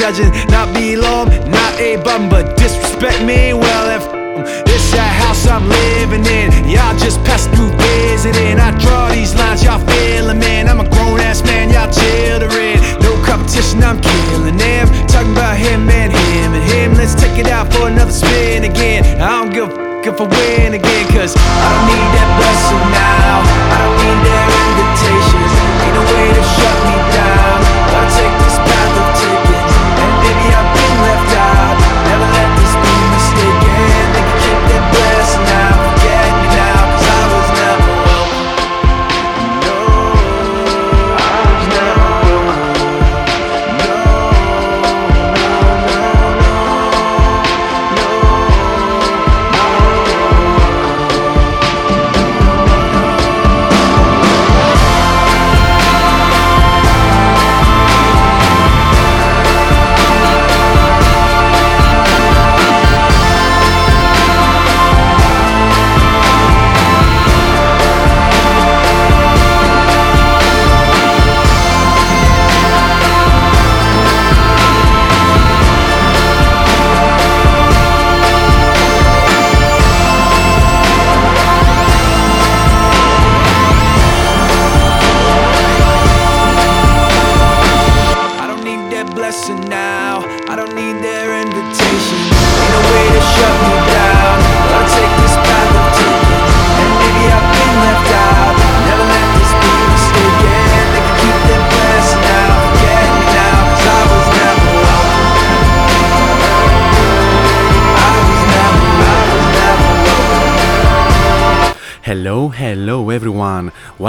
judging, not below 'em, not a bum, but disrespect me. Well, if this that house I'm living in, y'all just pass through visiting. I draw these lines, y'all feeling, man. I'm a grown ass man, y'all children. No competition, I'm killing them. Talking about him and him and him. Let's take it out for another spin again. I don't give a f- if I win again, cause I don't need that blessing now.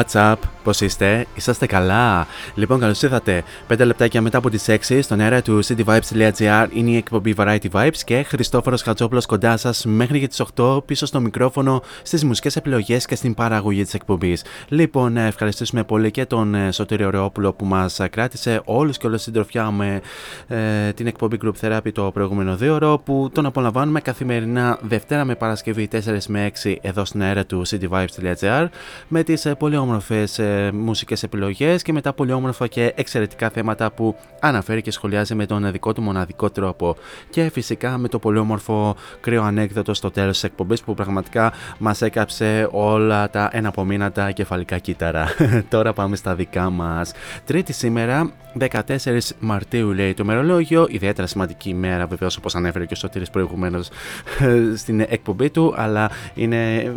What's up, πώς είστε, είσαστε καλά; Λοιπόν, καλώς ήρθατε. 5 λεπτάκια μετά από τις 6 στον αέρα του cityvibes.gr είναι η εκπομπή Variety Vibes και Χριστόφορος Χατζόπουλος κοντά σας μέχρι και τις 8 πίσω στο μικρόφωνο, στις μουσικές επιλογές και στην παραγωγή της εκπομπής. Λοιπόν, να ευχαριστήσουμε πολύ και τον ε, Σωτήριο Ρεόπουλο που μας κράτησε όλους και όλες συντροφιά με ε, την εκπομπή Group Therapy το προηγούμενο δύο ώρο που τον απολαμβάνουμε καθημερινά Δευτέρα με Παρασκευή 4 με 6 εδώ στην αέρα του cityvibes.gr με τις ε, πολύ όμορφες ε, μουσικές επιλογές και με τα πολύ όμορφα και εξαιρετικά θέματα που αναφέρει και σχολιάζει με τον δικό του μοναδικό τρόπο και φυσικά με το πολύ όμορφο κρύο ανέκδοτο στο τέλος της εκπομπής που πραγματικά μας έκαψε όλα τα εναπομείνατα κεφαλικά κύτταρα. Τώρα πάμε στα δικά μας. Τρίτη σήμερα 14 Μαρτίου λέει το μερολόγιο, ιδιαίτερα σημαντική ημέρα βεβαίως όπως ανέφερε και ο Σωτήρης προηγουμένως στην εκπομπή του αλλά είναι, ε,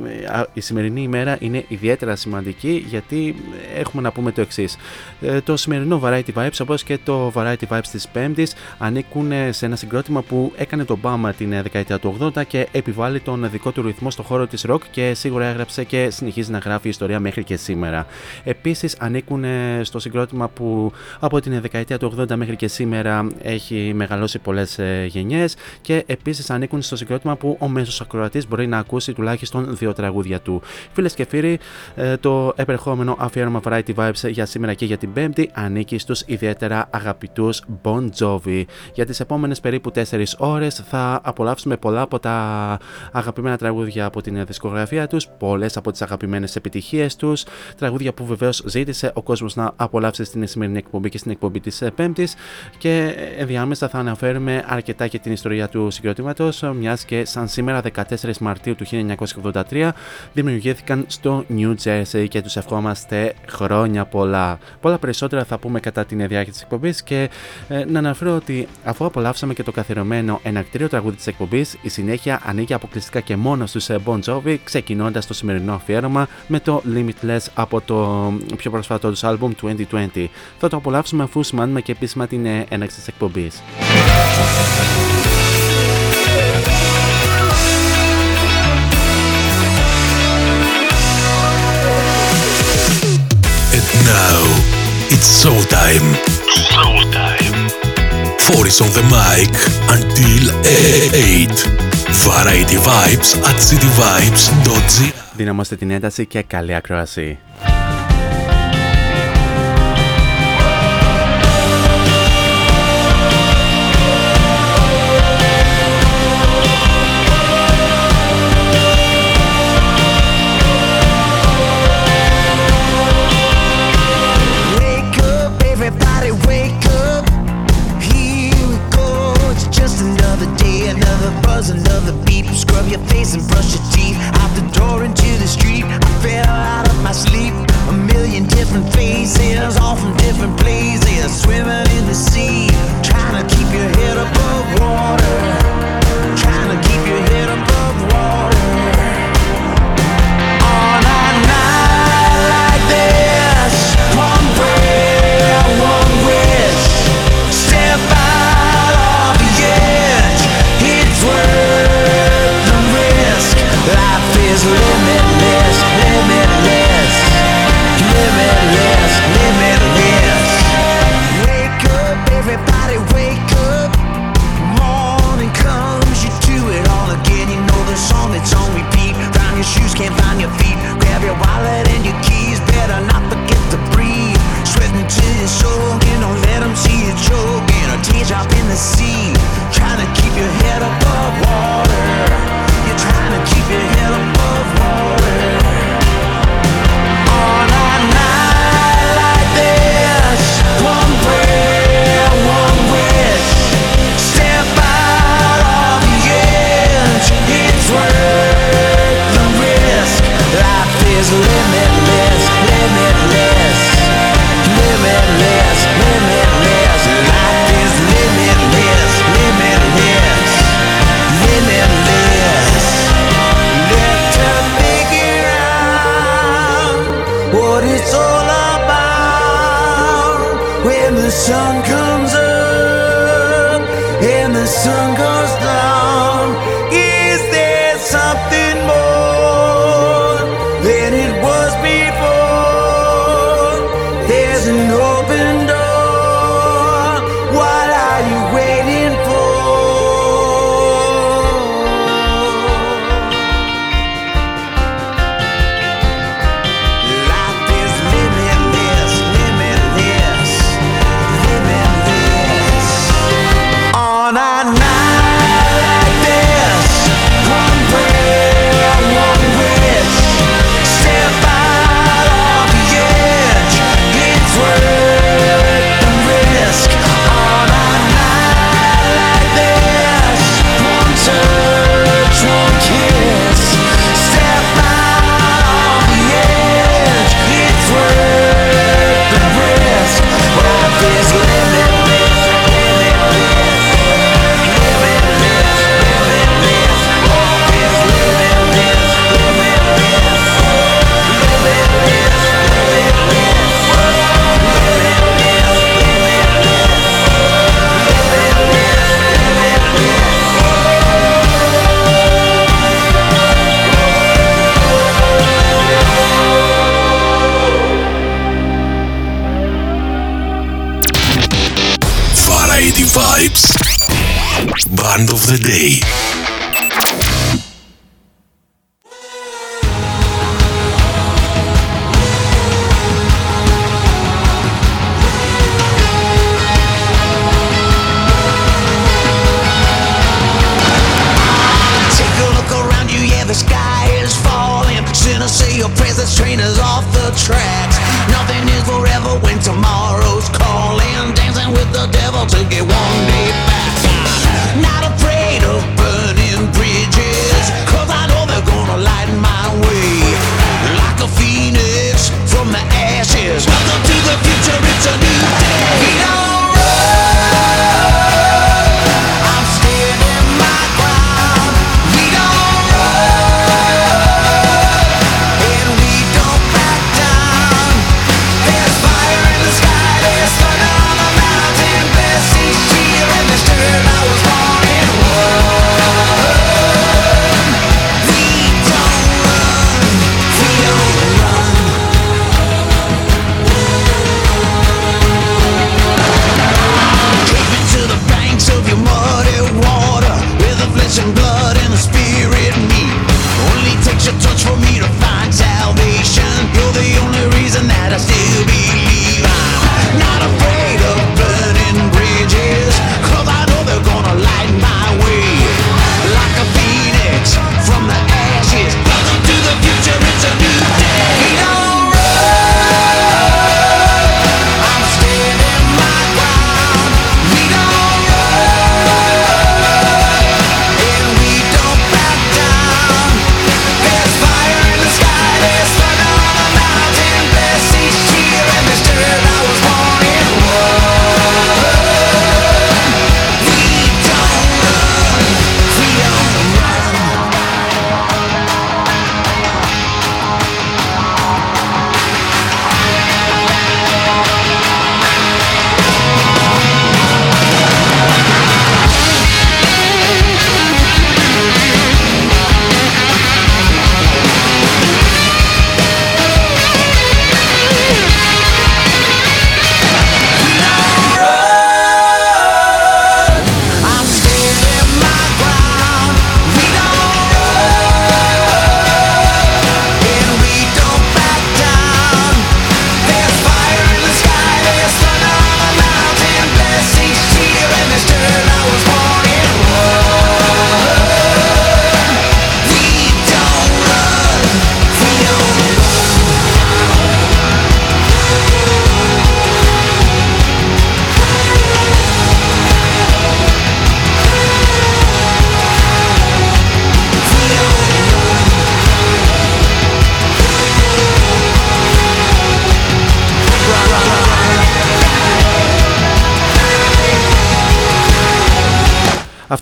η σημερινή ημέρα είναι ιδιαίτερα σημαντική γιατί έχουμε να πούμε το εξής. Το σημερινό Variety Vibes όπως και το Variety Vibes της Πέμπτης ανήκουν σε ένα συγκρότημα που έκανε τον Μπάμα την δεκαετία του 80 και επιβάλλει τον δικό του ρυθμό στο χώρο της rock και σίγουρα έγραψε και συνεχίζει να γράφει ιστορία μέχρι και σήμερα. Επίσης ανήκουν στο συγκρότημα που από την δεκαετία του 80 μέχρι και σήμερα έχει μεγαλώσει πολλές ε, γενιές και επίσης ανήκουν στο συγκρότημα που ο μέσος ακροατής μπορεί να ακούσει τουλάχιστον δύο τραγούδια του. Φίλες και φίλοι, ε, το επερχόμενο αφιέρωμα Variety Vibes για σήμερα και για την Πέμπτη ανήκει στους ιδιαίτερα αγαπητούς Bon Jovi. Για τις επόμενες περίπου 4 ώρες θα απολαύσουμε πολλά από τα αγαπημένα τραγούδια από την δισκογραφία τους, πολλές από τις αγαπημένες επιτυχίες τους, τραγούδια που βεβαίως ζήτησε ο κόσμος να απολαύσει στην σημερινή εκπομπή και στην εκπομπή της Πέμπτης και ενδιάμεσα θα αναφέρουμε αρκετά και την ιστορία του συγκροτήματος, μιας και σαν σήμερα 14 Μαρτίου του 1983 δημιουργήθηκαν στο New Jersey και τους ευχόμαστε χρόνια πολλά. Πολλά περισσότερα θα πούμε κατά την διάρκεια της εκπομπής και ε, να αναφέρω ότι αφού απολαύσαμε και το καθιερωμένο ενακτήριο τραγούδι της εκπομπής, η συνέχεια ανήκει αποκλειστικά και μόνο στους ε, Bon Jovi, ξεκινώντας το σημερινό αφιέρωμα με το Limitless από το πιο προσφατό τους άλμπουμ 2020. Θα το απολαύσουμε αφού σημάνουμε και επίσημα την ε, έναξη της now, it's showtime. Showtime. Four is on the mic until 8. Variety Vibes at cityvibes.gr Δυναμώστε την ένταση και καλή ακρόαση.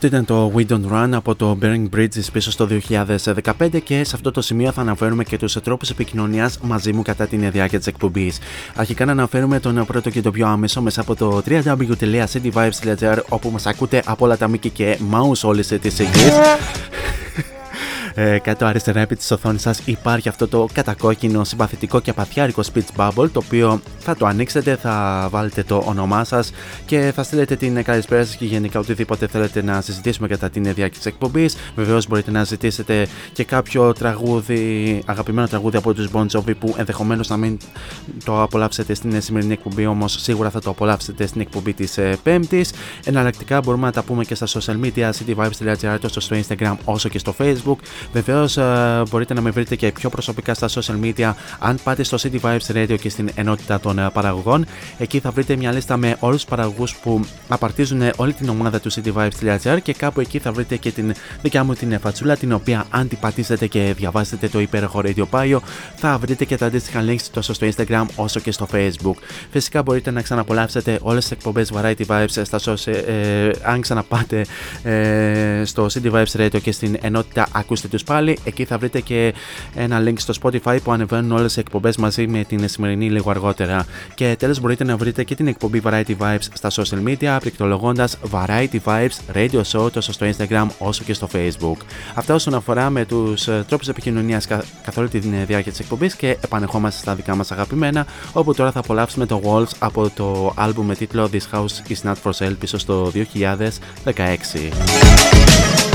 Αυτό ήταν το We Don't Run από το Bearing Bridges πίσω στο 2015 και σε αυτό το σημείο θα αναφέρουμε και τους τρόπους επικοινωνίας μαζί μου κατά την διάρκεια της εκπομπής. Αρχικά να αναφέρουμε τον πρώτο και το πιο άμεσο μέσα από το www.cityvibes.gr όπου μας ακούτε από όλα τα μήκη και mouse όλες τις εγγύε ε, κάτω αριστερά επί της οθόνης σας υπάρχει αυτό το κατακόκκινο, συμπαθητικό και απαθιάρικο speech bubble το οποίο θα το ανοίξετε, θα βάλετε το όνομά σας και θα στείλετε την καλησπέρα σας και γενικά οτιδήποτε θέλετε να συζητήσουμε κατά την διάρκεια της εκπομπής. Βεβαίως μπορείτε να ζητήσετε και κάποιο τραγούδι, αγαπημένο τραγούδι από τους Bon Jovi που ενδεχομένως να μην το απολαύσετε στην σημερινή εκπομπή, όμως σίγουρα θα το απολαύσετε στην εκπομπή της ε, Πέμπτης. Εναλλακτικά μπορούμε να τα πούμε και στα social media, cityvibes.gr τόσο στο Instagram όσο και στο Facebook. Βεβαίως ε, μπορείτε να με βρείτε και πιο προσωπικά στα social media αν πάτε στο City Vibes Radio και στην ενότητα των ε, παραγωγών. Εκεί θα βρείτε μια λίστα με όλους τους παραγωγούς που απαρτίζουν όλη την ομάδα του cityvibes.gr και κάπου εκεί θα βρείτε και την δικιά μου την φατσούλα την οποία αν την πατήσετε και διαβάσετε το υπέροχο Radio Pio θα βρείτε και τα αντίστοιχα links τόσο στο Instagram όσο και στο Facebook. Φυσικά μπορείτε να ξαναπολαύσετε όλες τις εκπομπές Variety Vibes στα social, ε, αν ξαναπάτε ε, στο City Vibes Radio και στην ενότητα ακούστε τους πάλι. Εκεί θα βρείτε και ένα link στο Spotify που ανεβαίνουν όλες οι εκπομπές μαζί με την σημερινή λίγο αργότερα. Και τέλος μπορείτε να βρείτε και την εκπομπή Variety Vibes στα social media πληκτρολογώντας Variety Vibes Radio Show τόσο στο Instagram όσο και στο Facebook. Αυτά όσον αφορά με τους ε, τρόπους επικοινωνίας καθ' όλη τη διάρκεια της εκπομπής και επανεχόμαστε στα δικά μας αγαπημένα, όπου τώρα θα απολαύσουμε το Wolves από το album με τίτλο This House is Not for Sale πίσω στο 2016.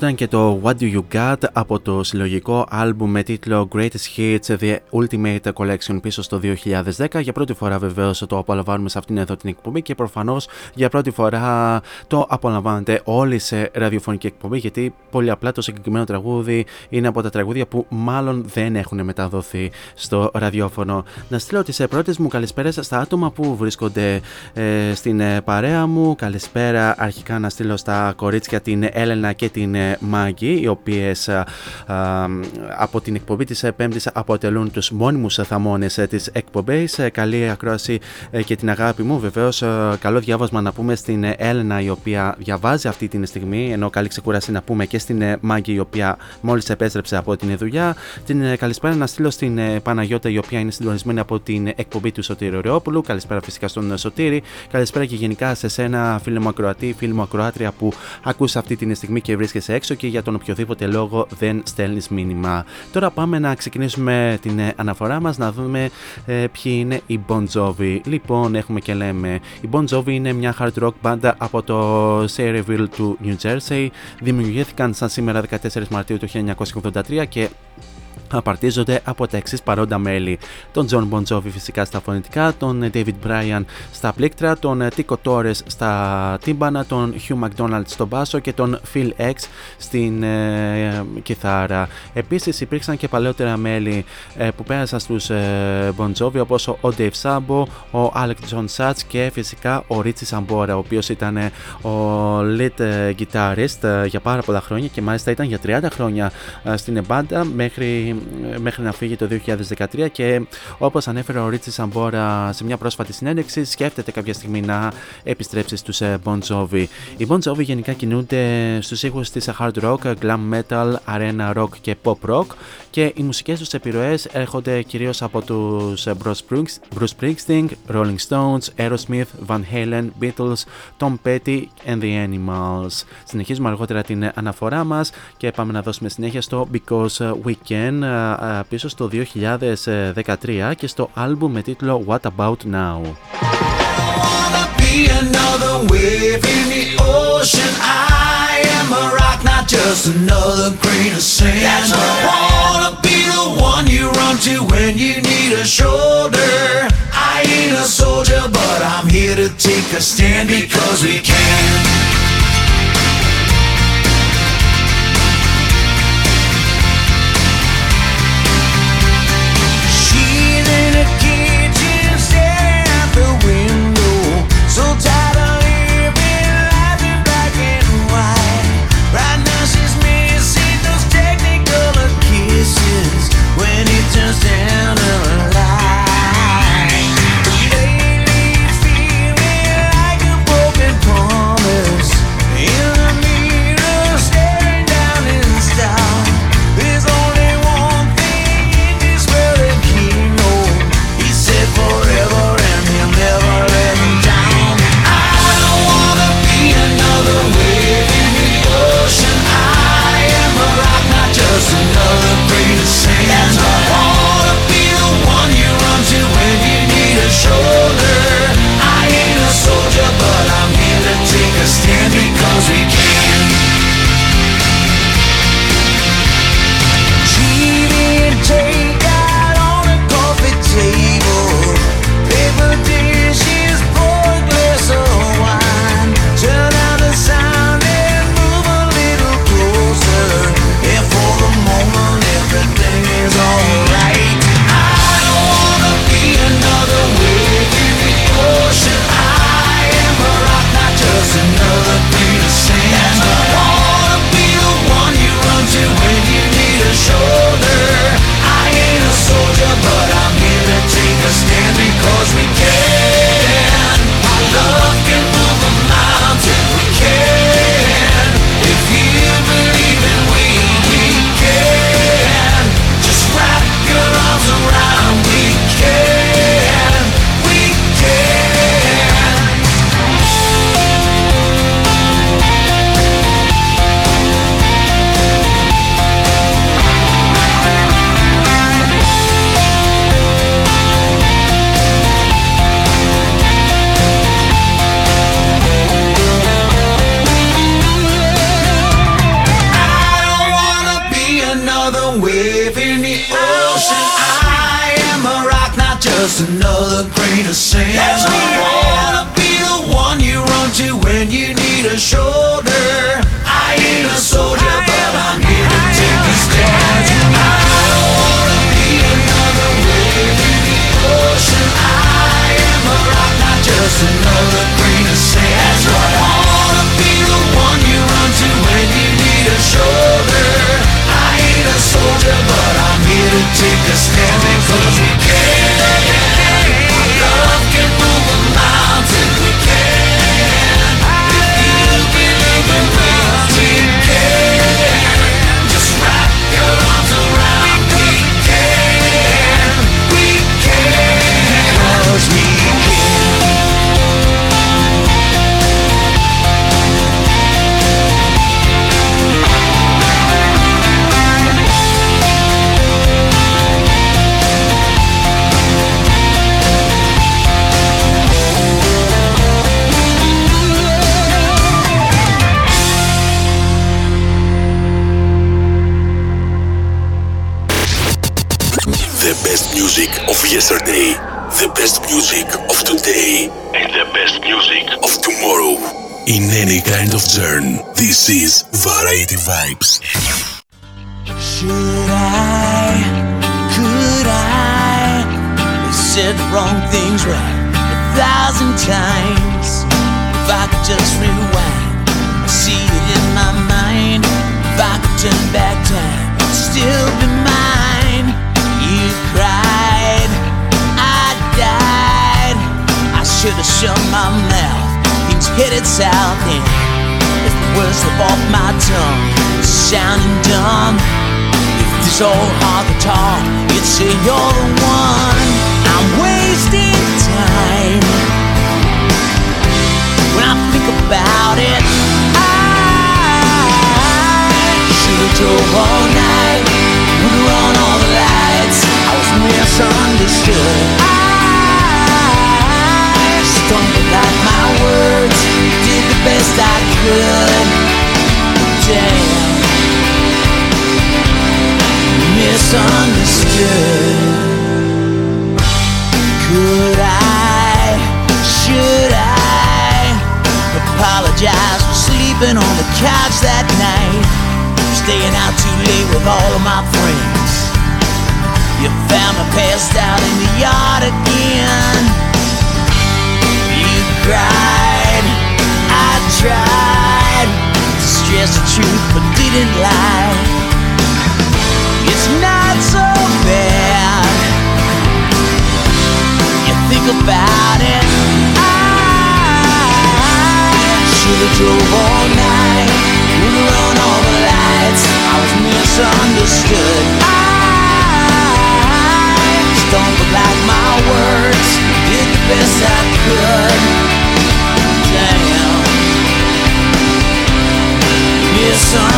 ήταν και το What Do You Got από το συλλογικό άλμπουμ με τίτλο Greatest Hits The Ultimate Collection πίσω στο 2010. Για πρώτη φορά βεβαίως το απολαμβάνουμε σε αυτήν εδώ την εκπομπή και προφανώς για πρώτη φορά το απολαμβάνετε όλοι σε ραδιοφωνική εκπομπή γιατί πολύ απλά το συγκεκριμένο τραγούδι είναι από τα τραγούδια που μάλλον δεν έχουν μεταδοθεί στο ραδιόφωνο. Να στείλω τι πρώτες μου καλησπέρες στα άτομα που βρίσκονται ε, στην ε, παρέα μου. Καλησπέρα αρχικά να στείλω στα κορίτσια την Έλενα και την ε, Μάγκη οι οποίες ε, ε, από την εκπομπή της Πέμπτης αποτελούν τους μόνιμους θαμώνες ε, της εκπομπής. Καλή ακρόαση και την αγάπη μου. Βεβαίως, καλό διάβασμα να πούμε στην Έλενα η οποία διαβάζει αυτή την στιγμή, ενώ καλή ξεκούραση να πούμε και στην Μάγκη η οποία μόλις επέστρεψε από την δουλειά. Την καλησπέρα να στείλω στην Παναγιώτα η οποία είναι συντονισμένη από την εκπομπή του Σωτήρη Ρεόπουλου. Καλησπέρα φυσικά στον Σωτήρη. Καλησπέρα και γενικά σε σένα, φίλε μου ακροατή, φίλο μου ακροάτρια που ακούς αυτή την στιγμή και βρίσκεσαι έξω και για τον οποιοδήποτε λόγο δεν στέλνεις μήνυμα. Τώρα πάμε να ξεκινήσουμε την ε, αναφορά μας να δούμε ε, ποιοι είναι οι Bon Jovi. Λοιπόν, έχουμε και λέμε. Η Bon Jovi είναι μια hard rock μπάντα από το Sayreville του New Jersey. Δημιουργήθηκαν σαν σήμερα 14 Μαρτίου του 1983 και απαρτίζονται από τα εξής παρόντα μέλη. Τον John Bon Jovi φυσικά στα φωνητικά, τον David Bryan στα πλήκτρα, τον Tico Torres στα τύμπανα, τον Hugh McDonald στο μπάσο και τον Phil X στην ε, κιθάρα. Επίσης υπήρξαν και παλαιότερα μέλη ε, που πέρασαν στους ε, Bon Jovi όπως ο Dave Sabo, ο Alec John Satch και φυσικά ο Richie Sambora ο οποίος ήταν ο lead guitarist για πάρα πολλά χρόνια και μάλιστα ήταν για 30 χρόνια στην μπάντα μέχρι μέχρι να φύγει το 2013 και όπως ανέφερε ο Ρίτσι Σαμπόρα σε μια πρόσφατη συνέντευξη σκέφτεται κάποια στιγμή να επιστρέψει στους ε, Bon Jovi. Οι Bon Jovi γενικά κινούνται στους ήχους της hard rock, glam metal, arena rock και pop rock και οι μουσικές τους επιρροές έρχονται κυρίως από τους ε, Bruce Springsteen, Rolling Stones, Aerosmith, Van Halen, Beatles, Tom Petty and the Animals. Συνεχίζουμε αργότερα την αναφορά μας και πάμε να δώσουμε συνέχεια στο Because We Can πίσω στο 2013 και στο άλμπουμ με τίτλο What About Now. Just another grain of sand. That's right. Wanna be the one you run to when you need a shoulder. I ain't a soldier, but I'm here to take a stand because we can.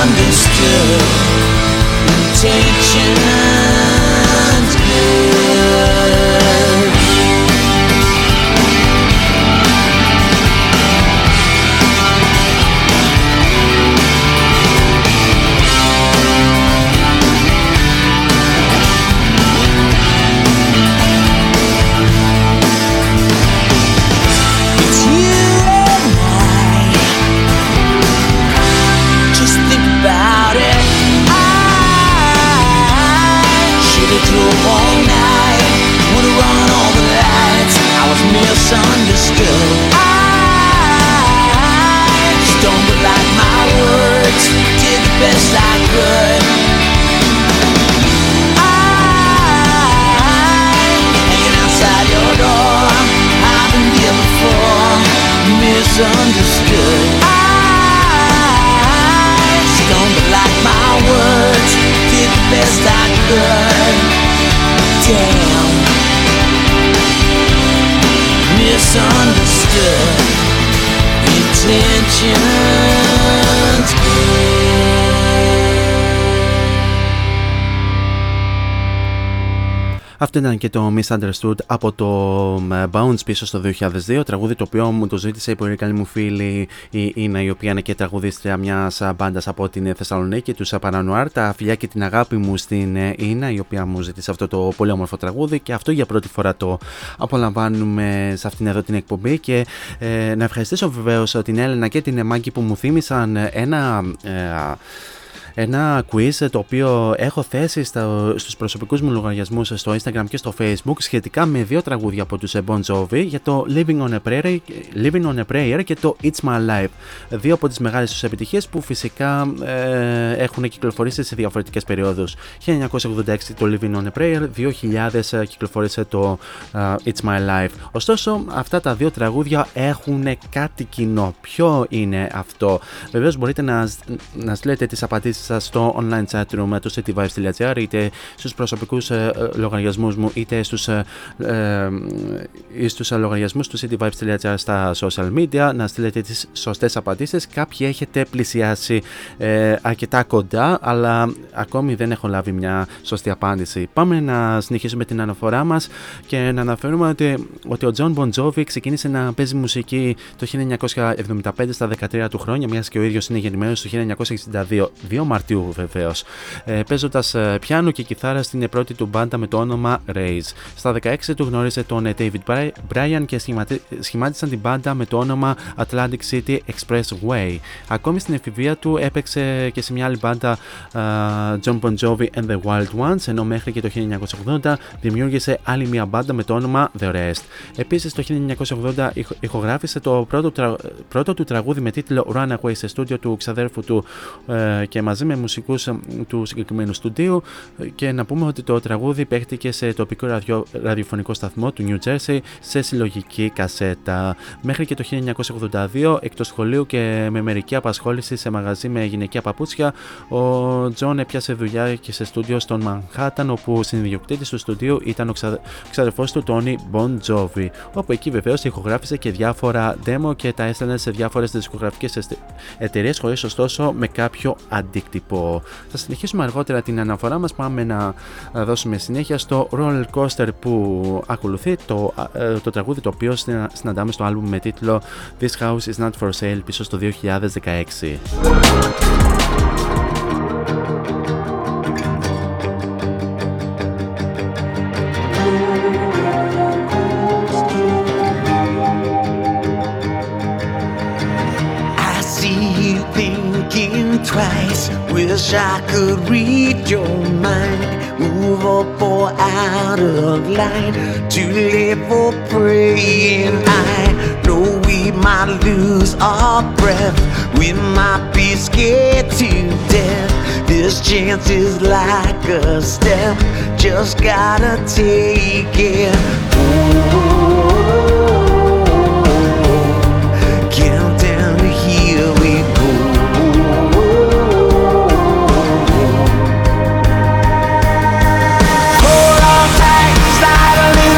understood. Intention. Αυτό ήταν και το Misunderstood από το ε, Bounce πίσω στο 2002, τραγούδι το οποίο μου το ζήτησε η πολύ καλή μου φίλη η Ίνα, η οποία είναι και τραγουδίστρια μιας μπάντας από την Θεσσαλονίκη, του Παρανουάρ. Τα φιλιά και την αγάπη μου στην ε, Ίνα, η οποία μου ζήτησε αυτό το πολύ όμορφο τραγούδι και αυτό για πρώτη φορά το απολαμβάνουμε σε αυτήν εδώ την εκπομπή. Και ε, να ευχαριστήσω βεβαίως την Έλενα και την Μάγκη που μου θύμισαν ένα. Ε, ένα quiz το οποίο έχω θέσει στο, στους προσωπικούς μου λογαριασμούς στο Instagram και στο Facebook σχετικά με δύο τραγούδια από τους Bon Jovi για το Living on a Prayer, Living on a Prayer και το It's My Life. Δύο από τις μεγάλες τους επιτυχίες που φυσικά ε, έχουν κυκλοφορήσει σε διαφορετικές περιόδους. 1986 το Living on a Prayer, 2000 κυκλοφόρησε το uh, It's My Life. Ωστόσο αυτά τα δύο τραγούδια έχουν κάτι κοινό. Ποιο είναι αυτό; Βεβαίως μπορείτε να, να στείλετε τις απαντήσεις σας στο online chat room του cityvibes.gr είτε στους προσωπικούς ε, λογαριασμούς μου είτε στους, ε, ε, στους λογαριασμούς του cityvibes.gr στα social media να στείλετε τις σωστές απαντήσεις. Κάποιοι έχετε πλησιάσει ε, αρκετά κοντά αλλά ακόμη δεν έχω λάβει μια σωστή απάντηση. Πάμε να συνεχίσουμε την αναφορά μας και να αναφέρουμε ότι, ότι ο John Bon Jovi ξεκίνησε να παίζει μουσική το 1975 στα 13 του χρόνια μιας και ο ίδιος είναι γεννημένος το 1962. Δύο Μαρτίου βεβαίως. Ε, Παίζοντας ε, πιάνο και κιθάρα στην πρώτη του μπάντα με το όνομα Rays. Στα 16 του γνώρισε τον ε, David Bryan και σχημάτισαν την μπάντα με το όνομα Atlantic City Expressway. Ακόμη στην εφηβεία του έπαιξε και σε μια άλλη μπάντα John Bon Jovi and the Wild Ones, ενώ μέχρι και το 1980 δημιούργησε άλλη μια μπάντα με το όνομα The Rest. Επίσης το 1980 ηχογράφησε το πρώτο, πρώτο του τραγούδι με τίτλο Runaway σε στούντιο του ξαδέρφου του ε, και μαζί με μουσικούς ε, του συγκεκριμένου στούντιου και να πούμε ότι το τραγούδι παίχτηκε σε τοπικό ραδιο, ραδιοφωνικό σταθμό του New Jersey σε συλλογική κασέτα. Μέχρι και το 1982 εκτός σχολείου και με μερική απασχόληση σε μαγαζί με γυναικεία παπούτσια ο Τζον έπιασε δουλειά και σε στούντιο στον Μανχάταν όπου συνδιοκτήτης του στούντιου ήταν ο ξαδερφός του Τόνι Bon Jovi όπου εκεί βεβαίως ηχογράφησε και διάφορα demo και τα έστελνε σε διάφορες δισκογραφικές εταιρείες, χωρίς ωστόσο με κάποιο αντίκτυπο. Θα συνεχίσουμε αργότερα την αναφορά μας. Πάμε να δώσουμε συνέχεια στο roller coaster που ακολουθεί το, ε, το τραγούδι το οποίο συναντάμε στο album με τίτλο This House is Not for Sale πίσω στο 2016. Wish I could read your mind. Move up or out of line. Too late for praying. I know we might lose our breath. We might be scared to death. This chance is like a step. Just gotta take it. Ooh.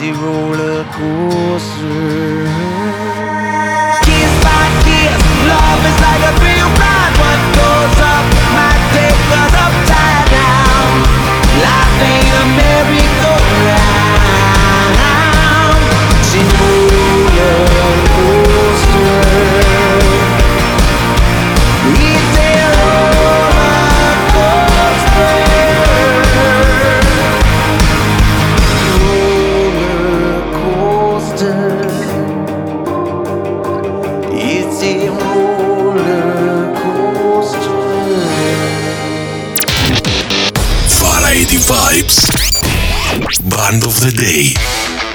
zero Lady Vibes. Band of the Day.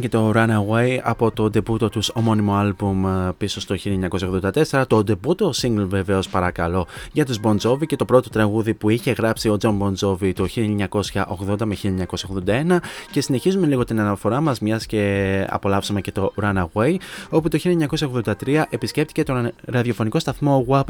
Και το Runaway από το ντεπούτο τους ομώνυμο άλμπουμ ε, πίσω στο 1984. Το ντεπούτο single βεβαίως παρακαλώ για τους Bon Jovi και το πρώτο τραγούδι που είχε γράψει ο John Bon Jovi το 1980 με 1981 και συνεχίζουμε λίγο την αναφορά μας μιας και απολαύσαμε και το Runaway όπου το 1983 επισκέπτηκε τον ραδιοφωνικό σταθμό WAP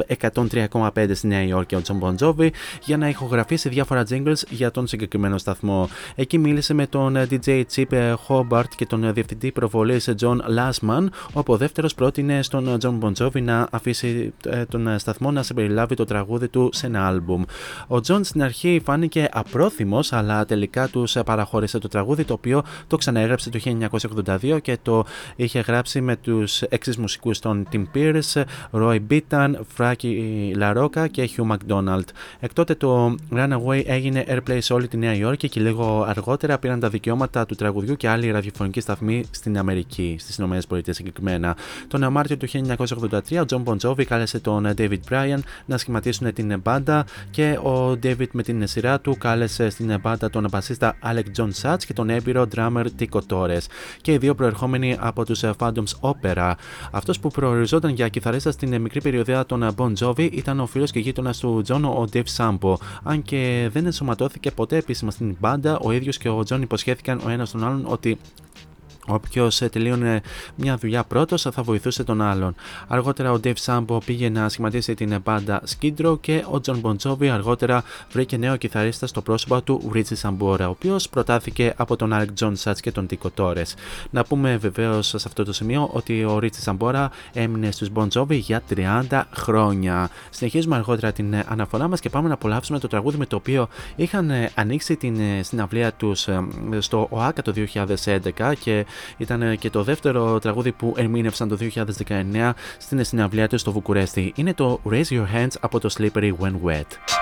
103,5 στη Νέα Υόρκη ο John Bon Jovi για να ηχογραφήσει διάφορα jingles για τον συγκεκριμένο σταθμό. Εκεί μίλησε με τον DJ Chip Hobart και τον διευθυντή προβολής John Lastman, όπου ο δεύτερος πρότεινε στον John Bon Jovi να αφήσει ε, τον σταθμό να συμπεριλάβει το τραγούδι του σε ένα άλμπουμ. Ο John στην αρχή φάνηκε απρόθυμος, αλλά τελικά τους παραχώρησε το τραγούδι, το οποίο το ξαναέγραψε το 1982 και το είχε γράψει με τους έξι μουσικούς των Tim Pierce, Roy Beaton, Frankie LaRocca και Hugh McDonald. Εκ τότε το Runaway έγινε airplay σε όλη τη Νέα Υόρκη και λίγο αργότερα πήραν τα δικαιώματα του τραγουδιού και άλλοι ραδιοφωνικοί σταθμοί στην Αμερική, στις ΗΠΑ συγκεκριμένα. Τον Μάρτιο του 1983, ο John Bon Jovi κάλεσε τον David Bryan να σχηματίσουν την μπάντα και ο David με την σειρά του κάλεσε στην μπάντα τον μπασίστα Alec John Satch και τον έμπειρο drummer Tico Torres και οι δύο προερχόμενοι από τους Phantoms Opera. Αυτός που προοριζόταν για κιθαρίστα στην μικρή περιοδία των Bon Jovi ήταν ο φίλος και γείτονας του John, ο Dave Sampo. Αν και δεν ενσωματώθηκε ποτέ επίσημα στην μπάντα, ο ίδιος και ο John υποσχέθηκαν ο ένας τον άλλον ότι Όποιος τελείωνε μια δουλειά πρώτος θα βοηθούσε τον άλλον. Αργότερα ο Dave Sampo πήγε να σχηματίσει την μπάντα Skid Row και ο John Bon Jovi αργότερα βρήκε νέο κιθαρίστα στο πρόσωπο του Richie Sambora, ο οποίος προτάθηκε από τον Alec John Satch και τον Tico Torres. Να πούμε βεβαίως σε αυτό το σημείο ότι ο Richie Sambora έμεινε στους Bon Jovi για 30 χρόνια. Συνεχίζουμε αργότερα την αναφορά μας και πάμε να απολαύσουμε το τραγούδι με το οποίο είχαν ανοίξει την συναυλία τους ε, στο ΟΑΚΑ το 2011 και ήταν ε, και το δεύτερο τραγούδι που ερμήνευσαν το 2019 στην συναυλία τους στο Βουκουρέστι. Είναι το Raise Your Hands από το Slippery When Wet.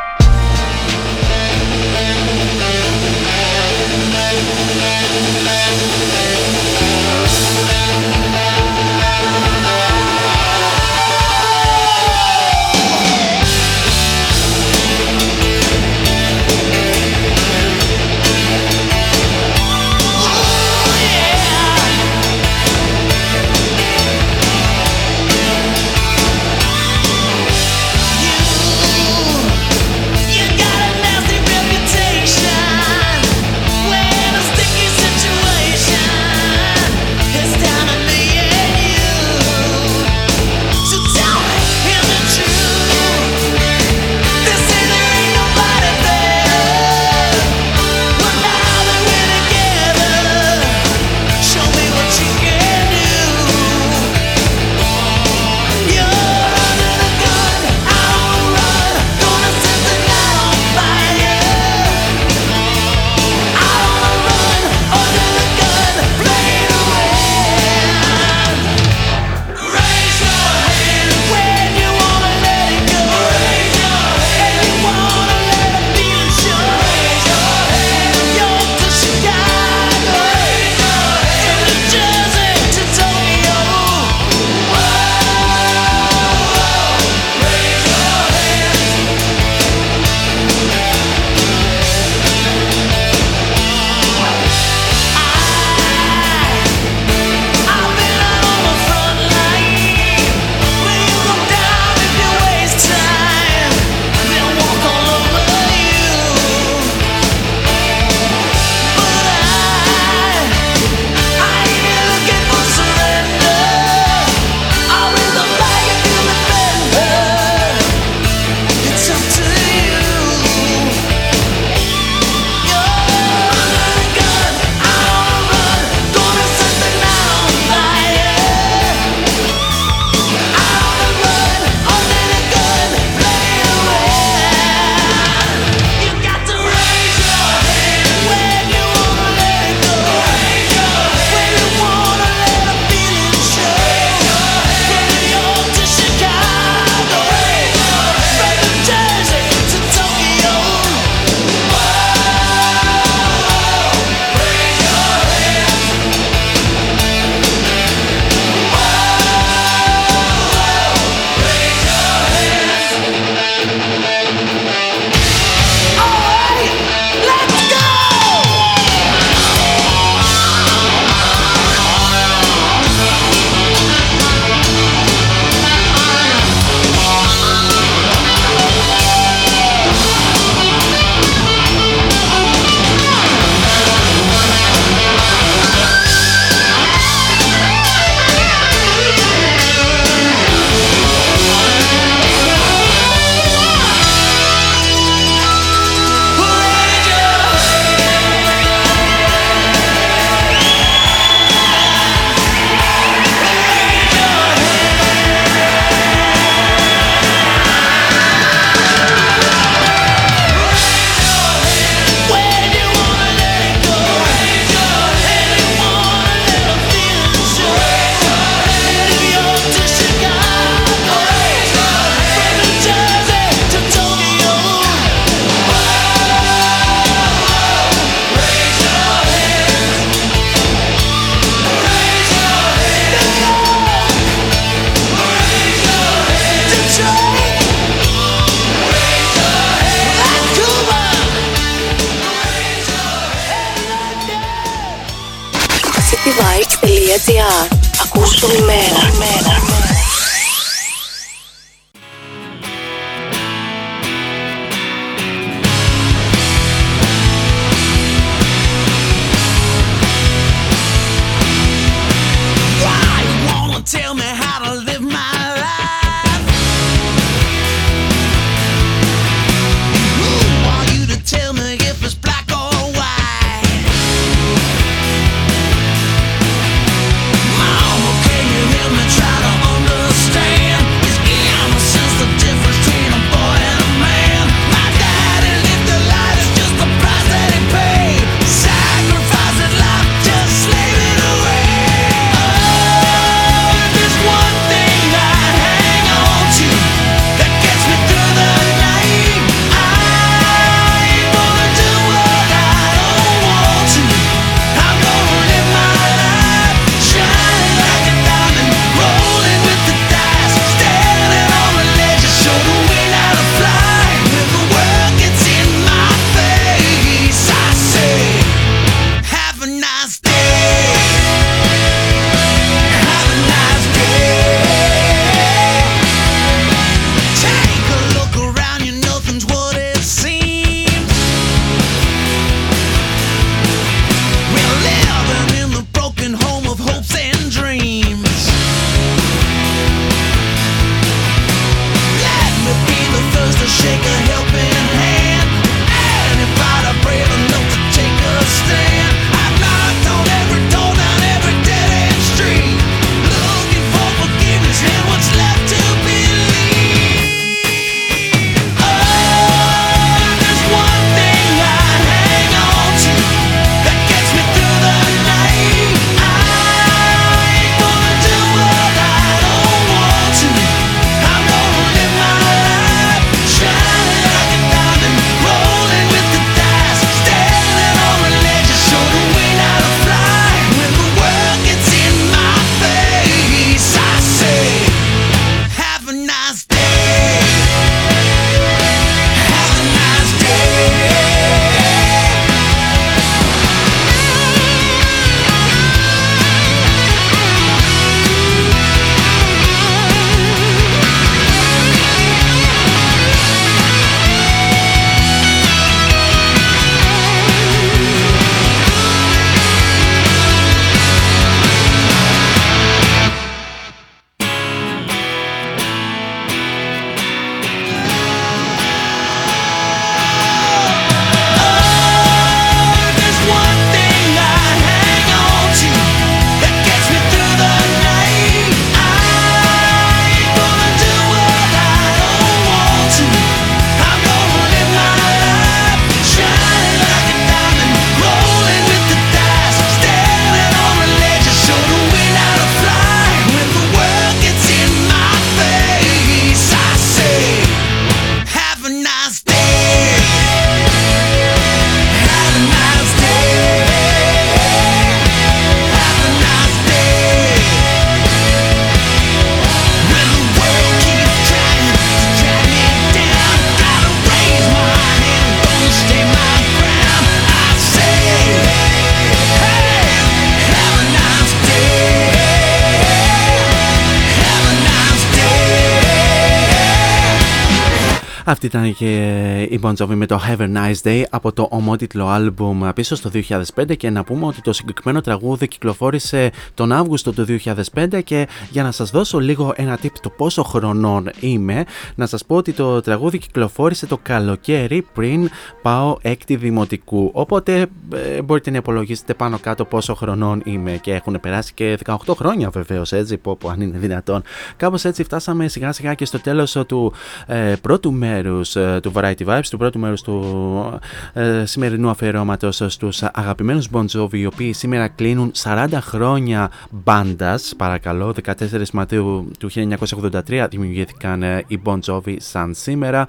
Αυτή ήταν και η Bon Jovi με το Have a Nice Day από το ομότιτλο άλμπουμ πίσω στο 2005 και να πούμε ότι το συγκεκριμένο τραγούδι κυκλοφόρησε τον Αύγουστο του 2005 και για να σας δώσω λίγο ένα tip το πόσο χρονών είμαι να σας πω ότι το τραγούδι κυκλοφόρησε το καλοκαίρι πριν πάω έκτη δημοτικού. Οπότε ε, μπορείτε να υπολογίσετε πάνω κάτω πόσο χρονών είμαι και έχουν περάσει και 18 χρόνια βεβαίως έτσι πω, πω αν είναι δυνατόν. Κάπως έτσι φτάσαμε σιγά σιγά και στο τέλος του ε, πρώτου μέρους ε, του Variety Vibes, του πρώτου μέρους του ε, σημερινού αφιερώματος στους αγαπημένους Bon Jovi, οι οποίοι σήμερα κλείνουν 40 χρόνια μπάντας. Παρακαλώ, 14 Μαρτίου του 1983 δημιουργήθηκαν ε, οι Bon Jovi σαν σήμερα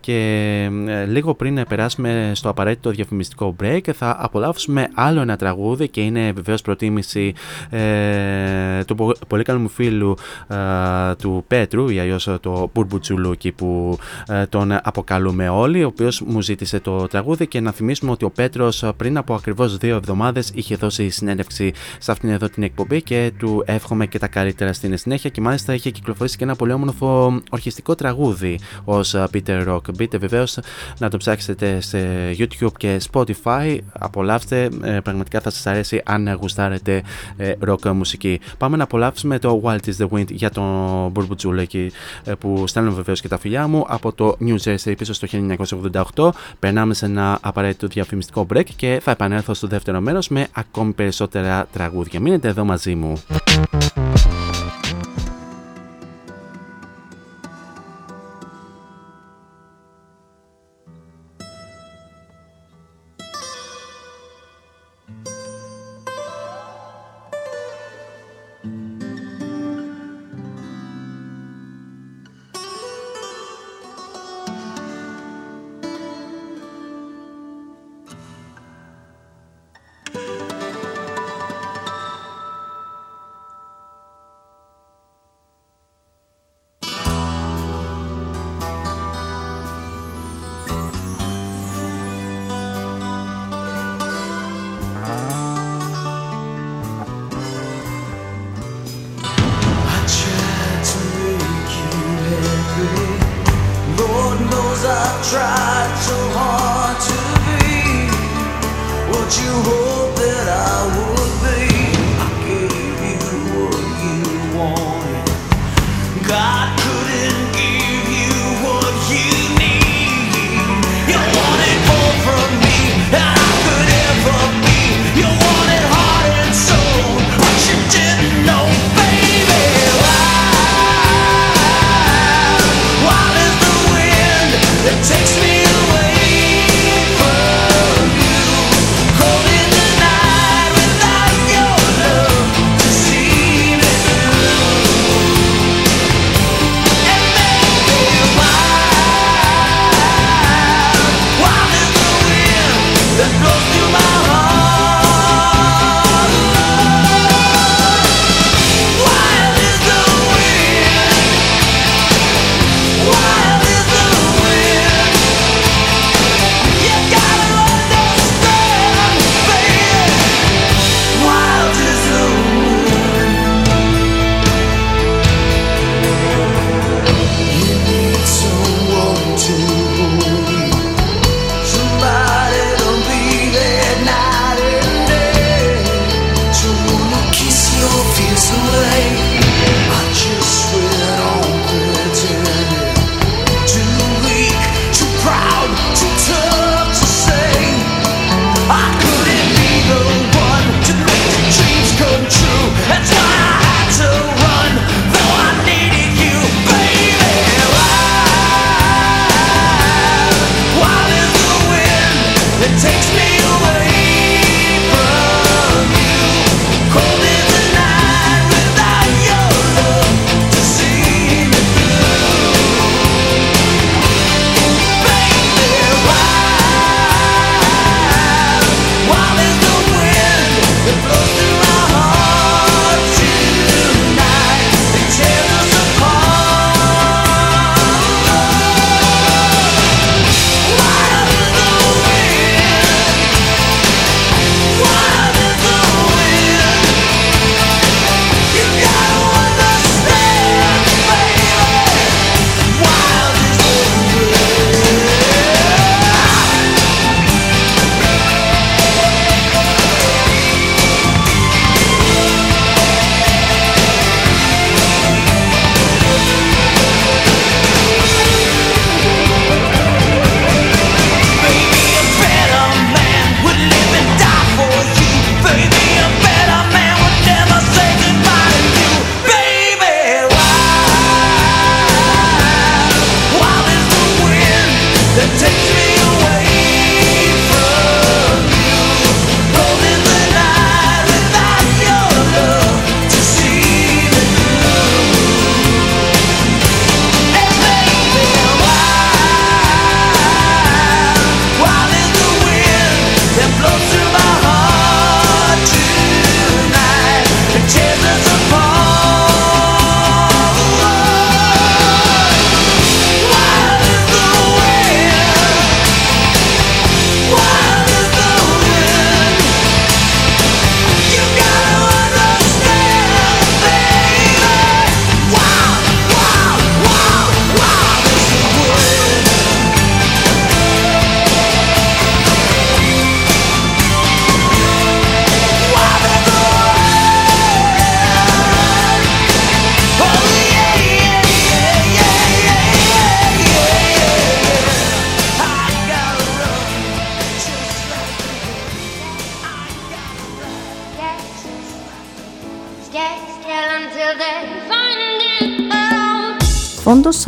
και ε, λίγο πριν περάσουμε στο απαραίτητο διαφημιστικό break θα απολαύσουμε άλλο ένα τραγούδι και είναι βεβαίως προτίμηση ε, του πολύ καλού μου φίλου του Πέτρου ή αλλιώς το Μπουρμπουτσουλούκι που ε, τον αποκαλούμε όλοι, ο οποίος μου ζήτησε το τραγούδι και να θυμίσουμε ότι ο Πέτρος πριν από ακριβώς δύο εβδομάδες είχε δώσει συνέντευξη σε αυτήν εδώ την εκπομπή και του εύχομαι και τα καλύτερα στην συνέχεια και μάλιστα είχε κυκλοφορήσει και ένα πολύ όμορφο ορχιστικό τραγούδι ως Peter Rock. Μπείτε βεβαίως να το ψάξετε σε YouTube και Spotify, απολαύστε, ε, πραγματικά θα σας αρέσει αν γουστάρετε ε, rock μουσική. Πάμε να απολαύσουμε το Wild is the Wind για τον Μπουρμπουτζούλεκι που στέλνω βεβαίως και τα φιλιά μου από το New Jersey πίσω στο 1988. Περνάμε σε ένα απαραίτητο διαφημιστικό break και θα επανέλθω στο δεύτερο μέρος με ακόμη περισσότερα τραγούδια. Μείνετε εδώ μαζί μου.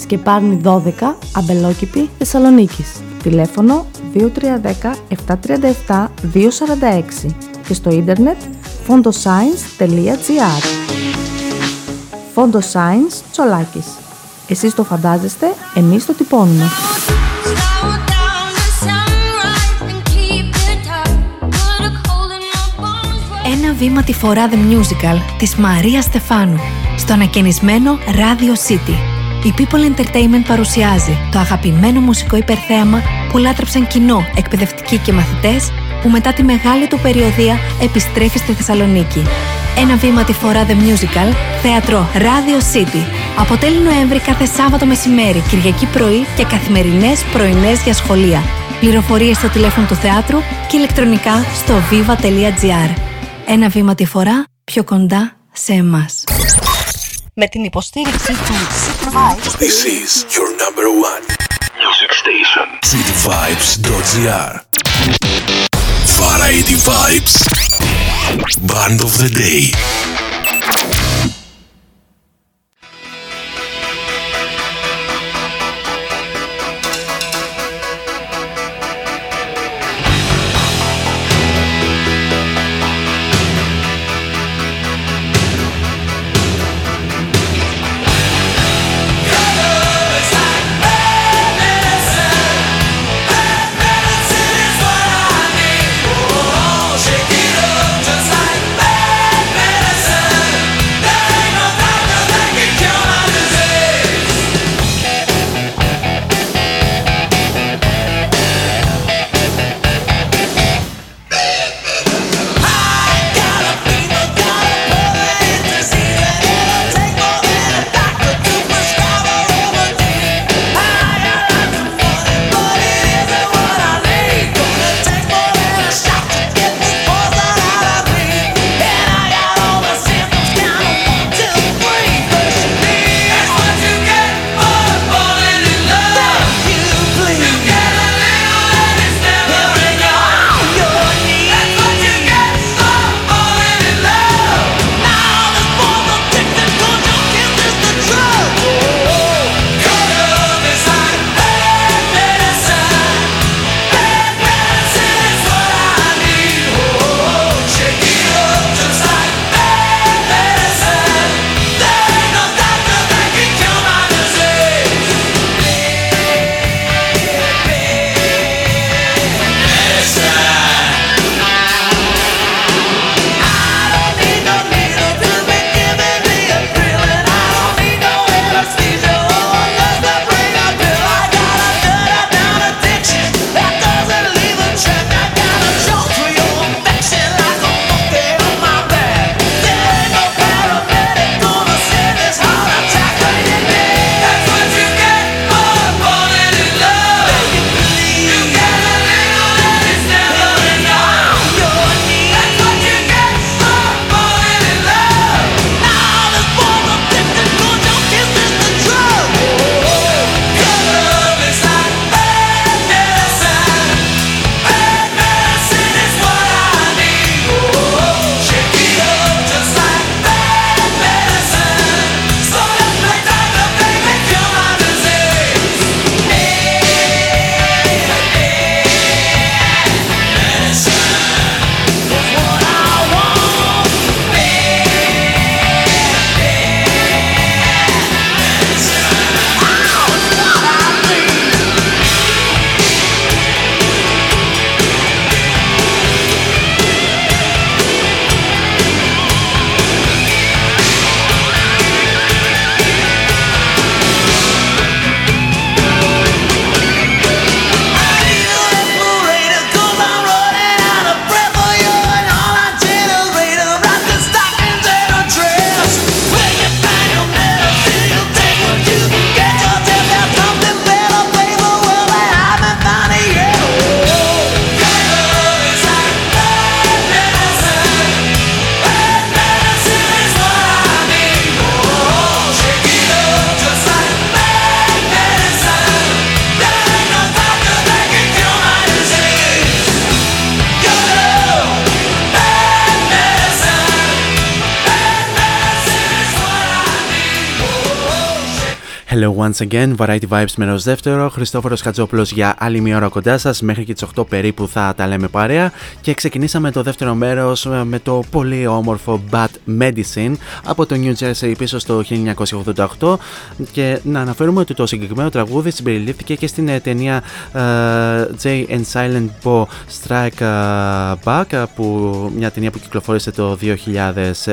Σκεπάρνη 12, Αμπελόκηπη, Θεσσαλονίκης. Τηλέφωνο 2310 737 246 και στο ίντερνετ fondoscience.gr Fondoscience Τσολάκης. Εσείς το φαντάζεστε, εμείς το τυπώνουμε. Ένα βήμα τη φορά The Musical της Μαρία Στεφάνου στο ανακαινισμένο Radio City η People Entertainment παρουσιάζει το αγαπημένο μουσικό υπερθέαμα που λάτρεψαν κοινό, εκπαιδευτικοί και μαθητές που μετά τη μεγάλη του περιοδία επιστρέφει στη Θεσσαλονίκη. Ένα βήμα τη φορά The Musical, θέατρο Radio City. Αποτέλει Νοέμβρη κάθε Σάββατο μεσημέρι, Κυριακή πρωί και καθημερινές πρωινές για σχολεία. Πληροφορίες στο τηλέφωνο του θεάτρου και ηλεκτρονικά στο viva.gr. Ένα βήμα τη φορά πιο κοντά σε εμάς με την υποστήριξη του City Vibes. This is your number one music station. cityvibes.gr Variety Vibes Band of the Day once again, Variety Vibes μέρο δεύτερο. Χριστόφορος Χατζόπουλος για άλλη μία ώρα κοντά σας. Μέχρι και τις 8 περίπου θα τα λέμε παρέα. Και ξεκινήσαμε το δεύτερο μέρος με το πολύ όμορφο Bad Medicine από το New Jersey πίσω στο 1988. Και να αναφέρουμε ότι το συγκεκριμένο τραγούδι συμπεριλήφθηκε και στην ε, ταινία uh, Jay and Silent Bo Strike uh, Back, που, μια ταινία που κυκλοφόρησε το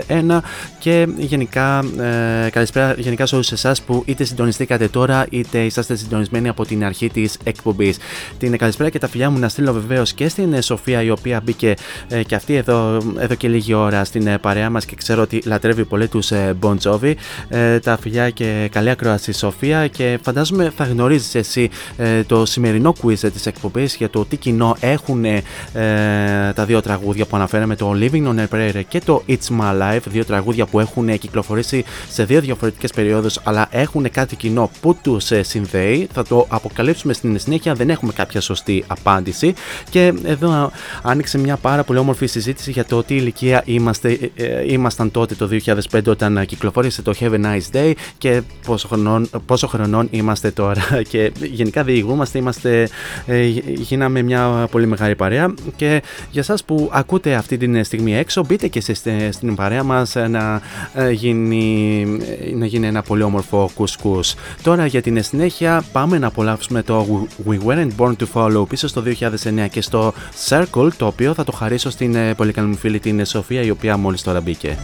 2001. Και γενικά, uh, καλησπέρα γενικά σε όλους εσάς που είτε συντονιστήκατε τώρα, είτε είσαστε συντονισμένοι από την αρχή της εκπομπής. Την καλησπέρα και τα φιλιά μου να στείλω βεβαίως και στην ε, Σοφία, η οποία μπήκε ε, και αυτή εδώ, εδώ και λίγη ώρα στην ε, παρέα μας και ξέρω ότι λατρεύει πολύ τους Bon Jovi. Τα φιλιά και καλή ακρόαση, Σοφία. Και φαντάζομαι θα γνωρίζεις εσύ το σημερινό quiz της εκπομπής για το τι κοινό έχουν τα δύο τραγούδια που αναφέραμε, το Living on a Prayer και το It's My Life. Δύο τραγούδια που έχουν κυκλοφορήσει σε δύο διαφορετικές περιόδους, αλλά έχουν κάτι κοινό που τους ε, συνδέει. Θα το αποκαλύψουμε στην συνέχεια, δεν έχουμε κάποια σωστή απάντηση. Και εδώ άνοιξε μια πάρα πολύ όμορφη συζήτηση για το τι ηλικία είμαστε, ε, ε, ήμασταν τότε το 2005 όταν κυκλοφόρησε το Have a Nice Day και πόσο χρονών, πόσο χρονών είμαστε τώρα. Και γενικά διηγούμαστε, είμαστε, γίναμε μια πολύ μεγάλη παρέα. Και για εσά που ακούτε αυτή τη στιγμή έξω, μπείτε και εσείς στην παρέα μας να γίνει, να γίνει ένα πολύ όμορφο κουσκούς Τώρα για την συνέχεια πάμε να απολαύσουμε το We Weren't Born to Follow πίσω στο 2009 και στο Circle το οποίο θα το χαρίσω στην ε, πολύ καλή μου φίλη την Σοφία η οποία μόλις τώρα μπήκε.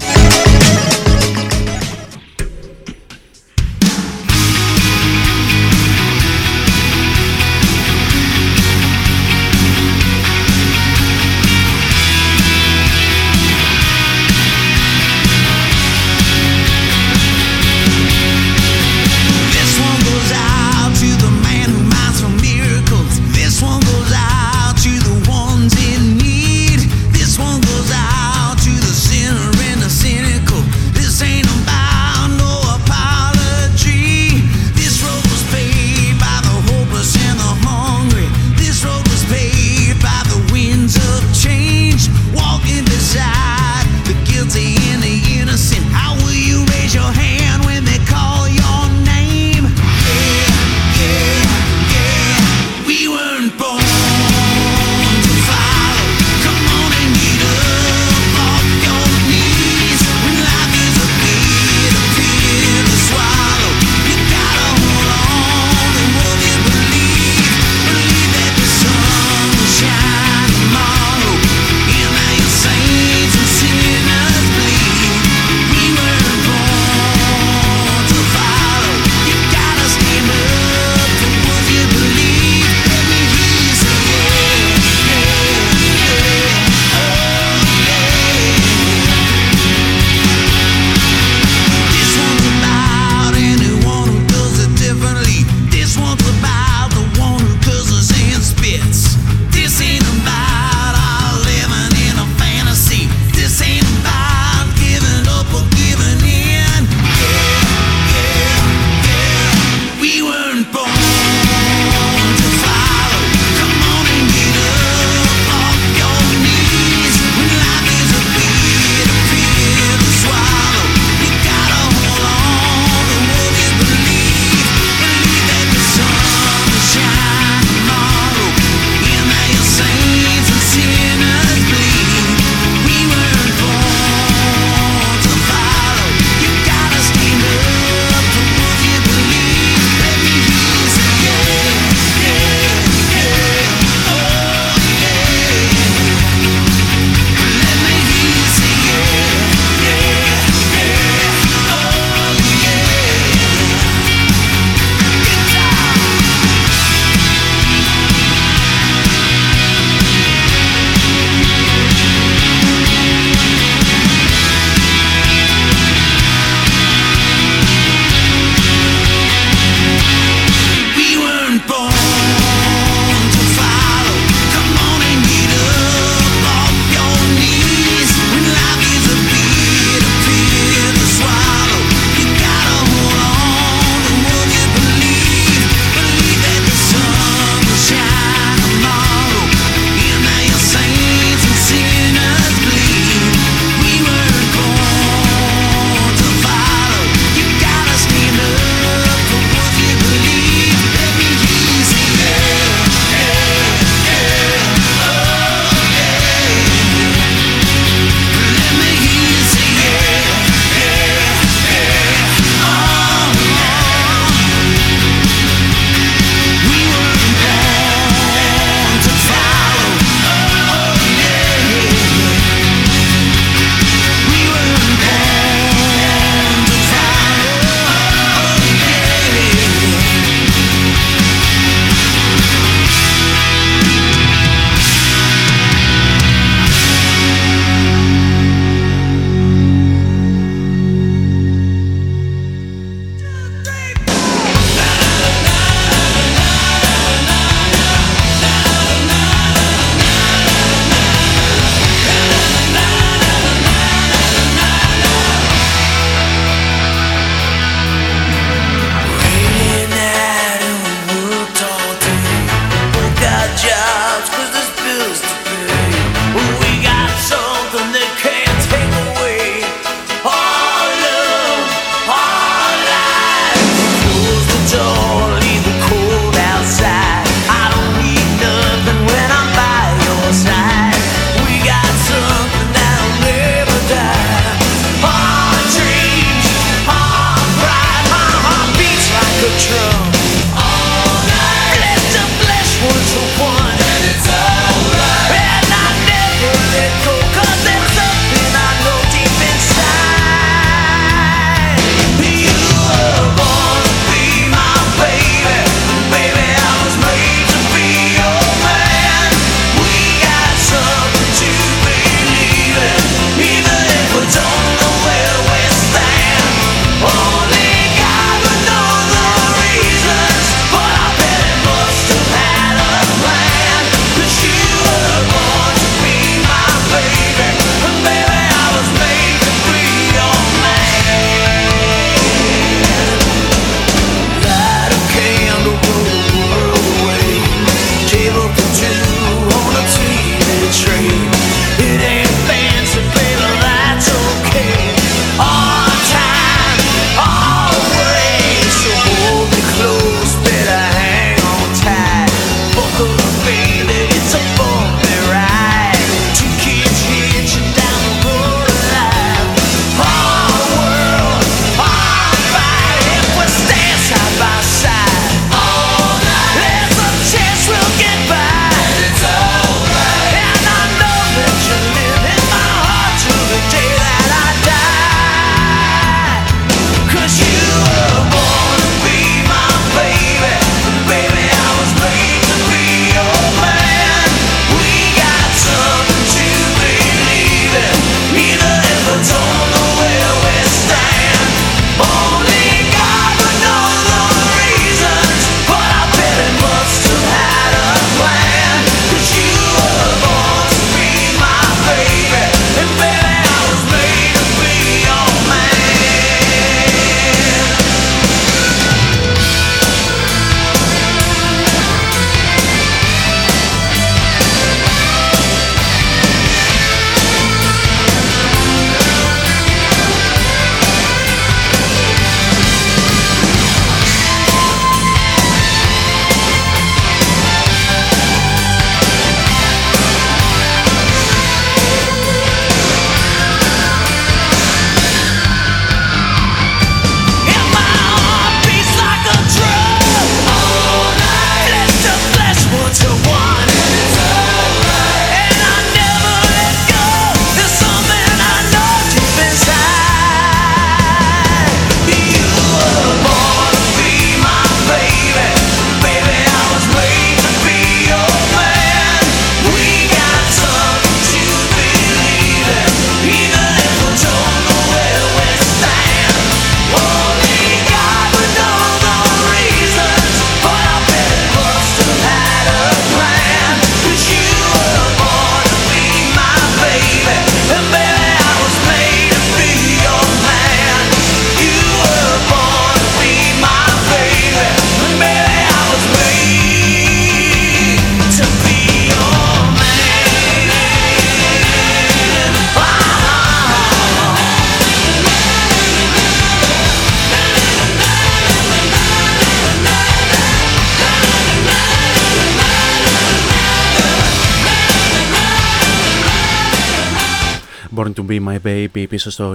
My Baby πίσω στο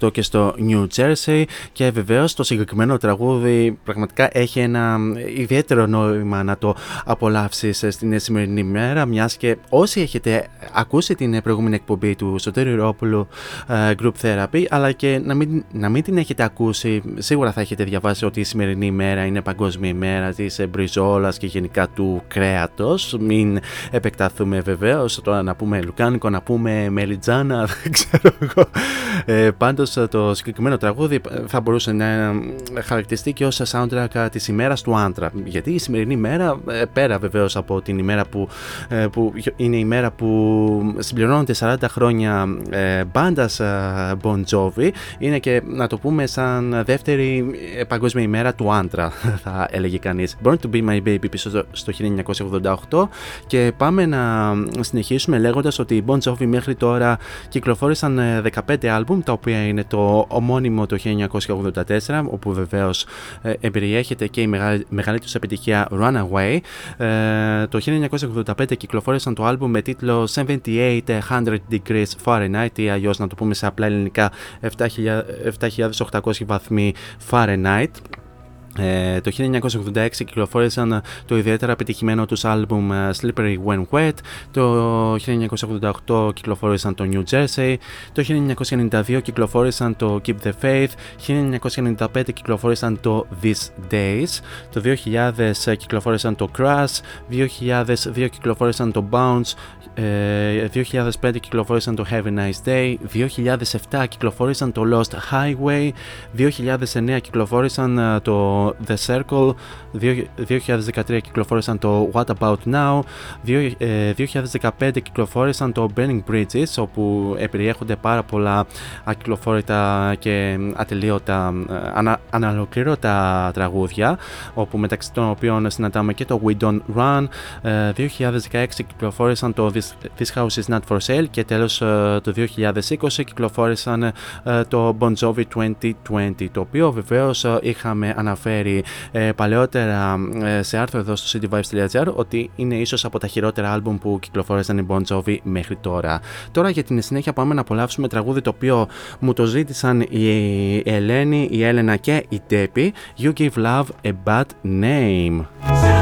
1988 και στο New Jersey. Και βεβαίως το συγκεκριμένο τραγούδι πραγματικά έχει ένα ιδιαίτερο νόημα να το απολαύσεις στην σημερινή μέρα μιας και όσοι έχετε ακούσει την προηγούμενη εκπομπή του Σωτήρη Ρόπουλου uh, Group Therapy αλλά και να μην, να μην την έχετε ακούσει σίγουρα θα έχετε διαβάσει ότι η σημερινή ημέρα είναι παγκόσμια ημέρα της μπριζόλας και γενικά του κρέατος. Μην επεκταθούμε βεβαίως τώρα να πούμε λουκάνικο να πούμε μελιτζάνα δεν ξέρω εγώ ε, πάντως το συγκεκριμένο τραγούδι θα μπορούσε να χαρακτηριστεί και ως soundtrack της ημέρας του άντρα. Γιατί η σημερινή ημέρα ε, πέρα βεβαίως από την ημέρα που, ε, που είναι η μέρα που συμπληρώνονται 40 χρόνια ε, μπάντας Bon Jovi είναι και να το πούμε σαν δεύτερη παγκόσμια ημέρα του άντρα θα έλεγε κανείς. Born to be my baby πίσω στο 1988 και πάμε να συνεχίσουμε λέγοντας ότι οι Bon Jovi μέχρι τώρα κυκλοφόρησαν 15 άλμπουμ τα οποία είναι το ομώνυμο το 1984 όπου βεβαίως εμπεριέχεται και η μεγάλη, μεγάλη τους επιτυχία Runaway ε, το 1985 κυκλοφόρησαν το άλμπουμ με τίτλο 7800 Degrees Fahrenheit ή αλλιώς να το πούμε σε απλά ελληνικά 7800 βαθμοί Fahrenheit ε, το 1986 κυκλοφόρησαν το ιδιαίτερα επιτυχημένο τους άλμπουμ ε, Slippery When Wet, το 1988 κυκλοφόρησαν το New Jersey, το 1992 κυκλοφόρησαν το Keep the Faith, 1995 κυκλοφόρησαν το These Days, το 2000 κυκλοφόρησαν το Crash, 2002 κυκλοφόρησαν το Bounce, 2005 κυκλοφόρησαν το Have a Nice Day, 2007 κυκλοφόρησαν το Lost Highway, 2009 κυκλοφόρησαν το The Circle, 2013 κυκλοφόρησαν το What About Now, 2015 κυκλοφόρησαν το Burning Bridges όπου περιέχονται πάρα πολλά ακυκλοφόρητα και ατελείωτα ανα, αναλοκλήρωτα τραγούδια όπου μεταξύ των οποίων συναντάμε και το We Don't Run 2016 κυκλοφόρησαν το This, This House Is Not For Sale και τέλος το 2020 κυκλοφόρησαν το Bon Jovi 2020 το οποίο βεβαίως είχαμε αναφέρει ε, παλαιότερα ε, σε άρθρο εδώ στο cityvibes.gr ότι είναι ίσως από τα χειρότερα άλμπουμ που κυκλοφόρησαν οι Bon Jovi μέχρι τώρα. Τώρα για την συνέχεια πάμε να απολαύσουμε τραγούδι το οποίο μου το ζήτησαν η Ελένη, η Έλενα και η Τέπη. You give love a bad name.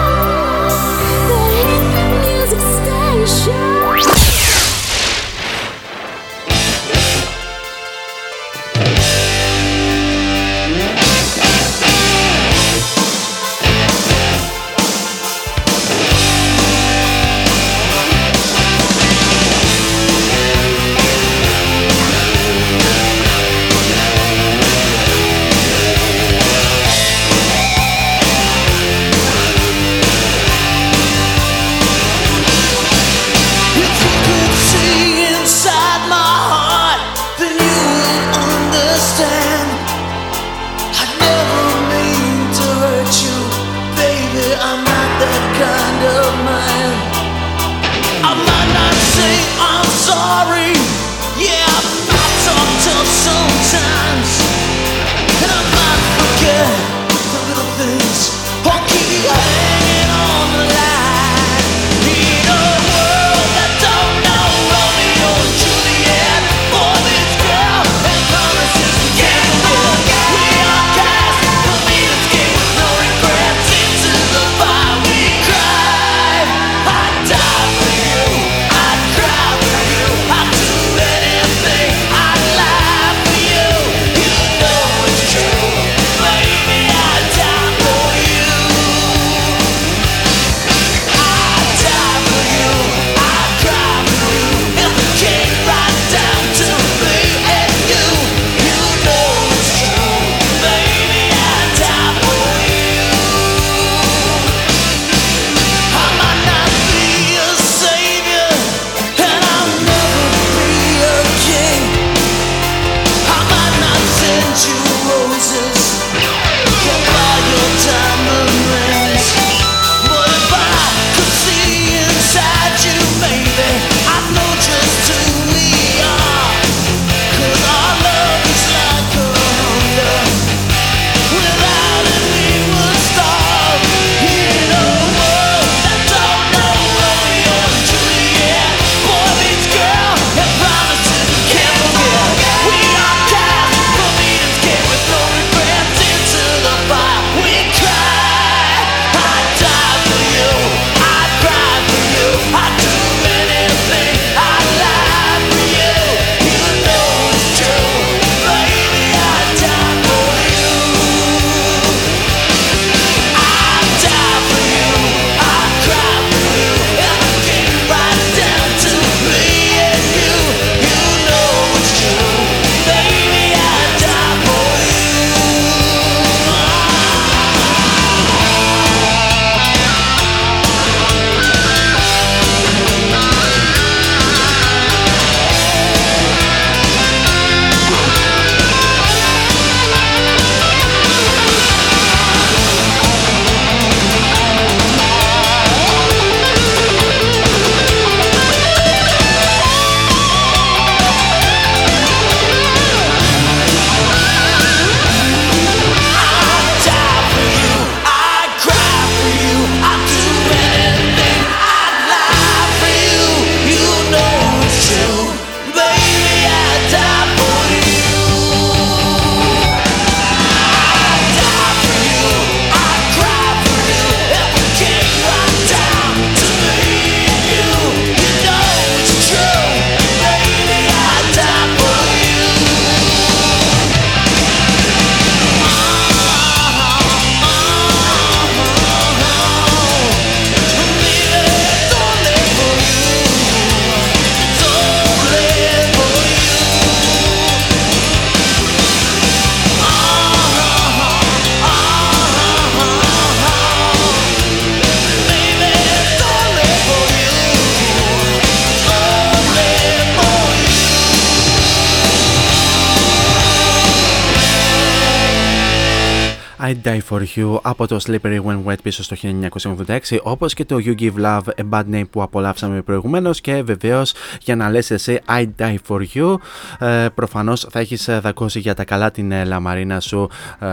For You από το Slippery When Wet πίσω στο 1986 όπως και το You Give Love A Bad Name που απολαύσαμε προηγουμένως και βεβαίως για να λες εσύ I Die For You ε, προφανώς θα έχεις ε, δακώσει για τα καλά την ε, λαμαρίνα σου ε,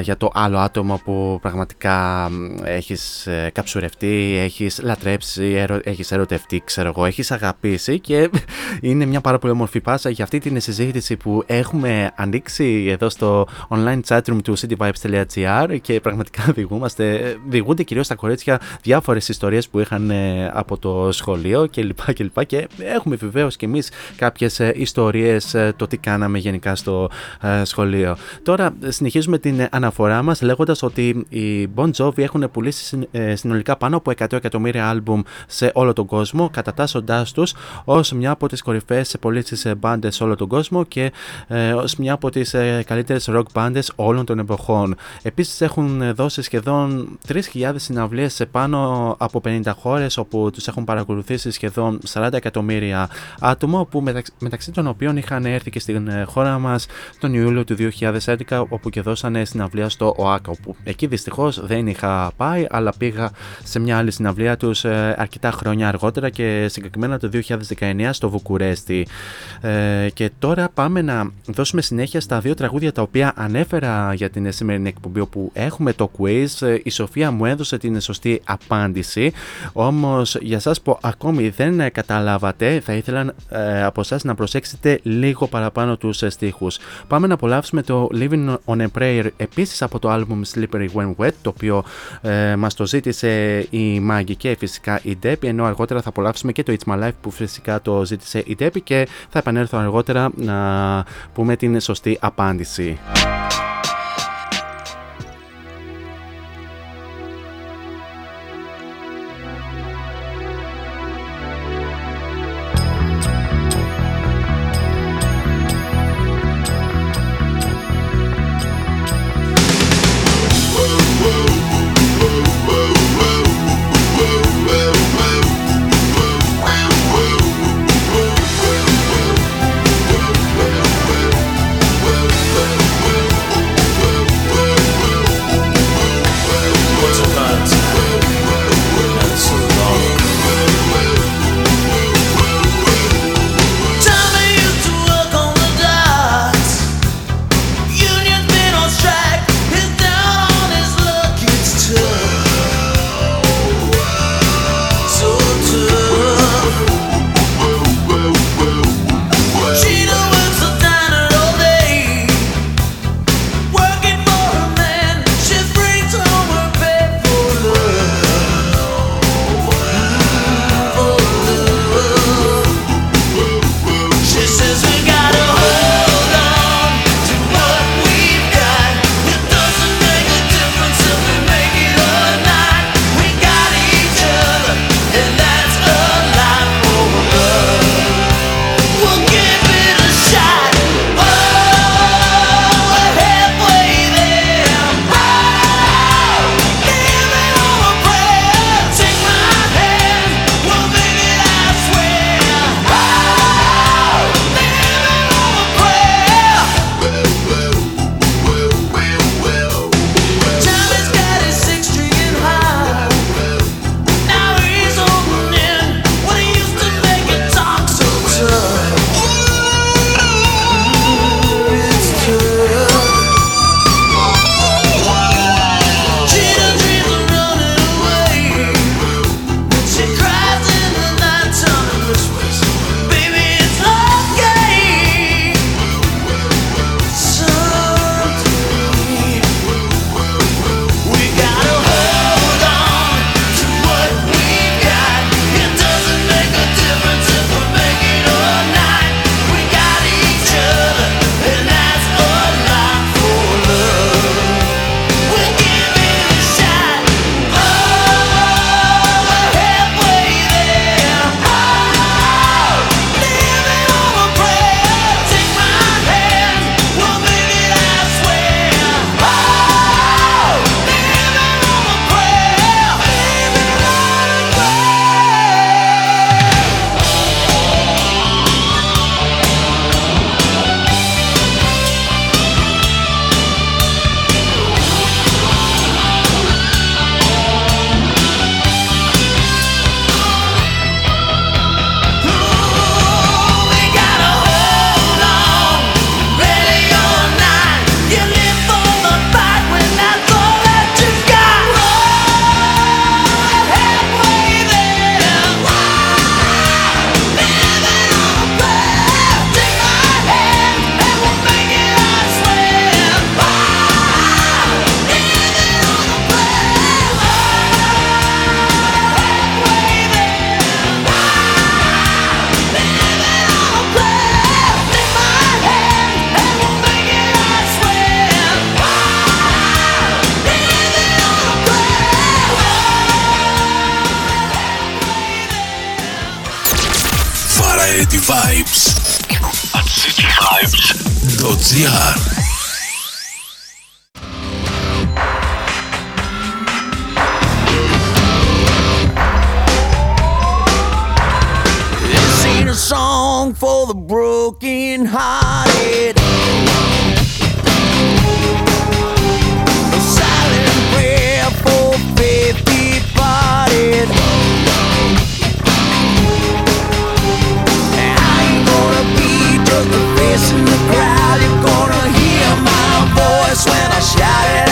για το άλλο άτομο που πραγματικά έχεις ε, καψουρευτεί, έχεις λατρέψει, ερω, έχεις ερωτευτεί ξέρω εγώ, έχεις αγαπήσει και είναι μια πάρα πολύ όμορφη πάσα για αυτή την συζήτηση που έχουμε ανοίξει εδώ στο online chatroom του cityvibes.gr και πραγματικά διηγούμαστε, διηγούνται κυρίως τα κορίτσια διάφορες ιστορίες που είχαν ε, από το σχολείο κλπ. Και, και, και έχουμε βεβαίως και εμείς κάποιες ε, ιστορίες ε, το τι κάναμε γενικά στο σχολείο. Τώρα συνεχίζουμε την αναφορά μας λέγοντας ότι οι Bon Jovi έχουν πουλήσει συνολικά πάνω από 100 εκατομμύρια άλμπουμ σε όλο τον κόσμο κατατάσσοντάς τους ως μια από τις κορυφαίες πωλήσεις μπάντες σε όλο τον κόσμο και ως μια από τις καλύτερες rock μπάντες όλων των εποχών. Επίσης έχουν δώσει σχεδόν 3.000 συναυλίες σε πάνω από 50 χώρες όπου τους έχουν παρακολουθήσει σχεδόν 40 εκατομμύρια άτομα που μεταξύ, των οποίων είχαν έρθει και στην ε, χώρα μας τον Ιούλιο του 2011 όπου και δώσανε συναυλία στο ΟΑΚΑ όπου εκεί δυστυχώς δεν είχα πάει αλλά πήγα σε μια άλλη συναυλία τους ε, αρκετά χρόνια αργότερα και συγκεκριμένα το 2019 στο Βουκουρέστι. Ε, και τώρα πάμε να δώσουμε συνέχεια στα δύο τραγούδια τα οποία ανέφερα για την σημερινή εκπομπή όπου έχουμε το quiz. Η Σοφία μου έδωσε την σωστή απάντηση. Όμως για εσά που ακόμη δεν καταλάβατε, θα ήθελα ε, από εσά να προσέξετε λίγο παραπάνω τους στίχους. Πάμε να απολαύσουμε το Living on a Prayer επίσης από το album Slippery When Wet, το οποίο ε, μας το ζήτησε η Maggie και φυσικά η Debbie, ενώ αργότερα θα απολαύσουμε και το It's My Life που φυσικά το ζήτησε η Debbie και θα επανέλθω αργότερα να πούμε την σωστή απάντηση. Song for the broken hearted. A silent prayer for faith departed. I ain't gonna be just a face in the crowd. You're gonna hear my voice when I shout it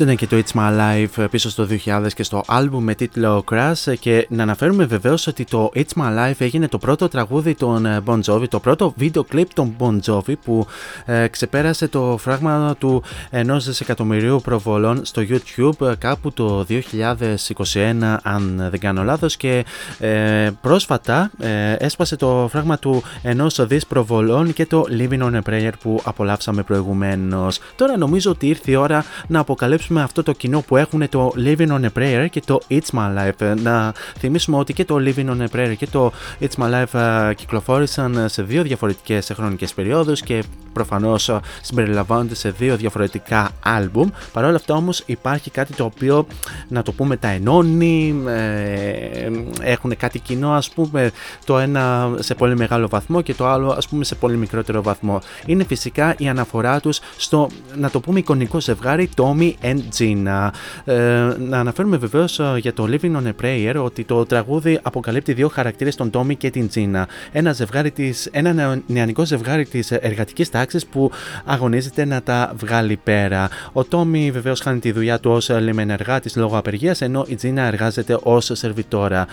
Αυτό ήταν και το It's My Life πίσω στο 2000 και στο άλμπουμ με τίτλο Crash και να αναφέρουμε βεβαίως ότι το It's My Life έγινε το πρώτο τραγούδι των ε, Bon Jovi, το πρώτο βίντεο κλιπ των Bon Jovi που ε, ξεπέρασε το φράγμα του ενός δισεκατομμυρίου προβολών στο YouTube ε, κάπου το 2021 αν δεν κάνω λάθος και ε, πρόσφατα ε, έσπασε το φράγμα του ενός δις προβολών και το Living on a Prayer που απολαύσαμε προηγουμένως. Τώρα νομίζω ότι ήρθε η ώρα να αποκαλύψουμε αυτό το κοινό που έχουν το Living on a Prayer και το It's My Life. Ε, Να θυμίσουμε ότι και το Living on a Prayer και το It's My Life ε, κυκλοφόρησαν σε δύο διαφορετικές χρονικές περιόδους και προφανώς ε, συμπεριλαμβάνονται σε δύο διαφορετικά άλμπουμ. Παρ' όλα αυτά όμως υπάρχει κάτι το οποίο να το πούμε τα ενώνει, ε, έχουν κάτι κοινό ας πούμε το ένα σε πολύ μεγάλο βαθμό και το άλλο ας πούμε σε πολύ μικρότερο βαθμό. Είναι φυσικά η αναφορά τους στο να το πούμε εικονικό ζευγάρι Tommy and Gina. Ε, να αναφέρουμε βεβαίως για το Living on a Prayer ότι το τραγούδι αποκαλύπτει δύο χαρακτήρες, τον Τόμι και την Gina. Ένα, ζευγάρι της, ένα νεανικό ζευγάρι της εργατικής τάξης που αγωνίζεται να τα βγάλει πέρα. Ο Τόμι βεβαίως χάνει τη δουλειά του ως λιμενεργάτης λόγω απεργίας, ενώ η Gina εργάζεται ως σερβιτόρα.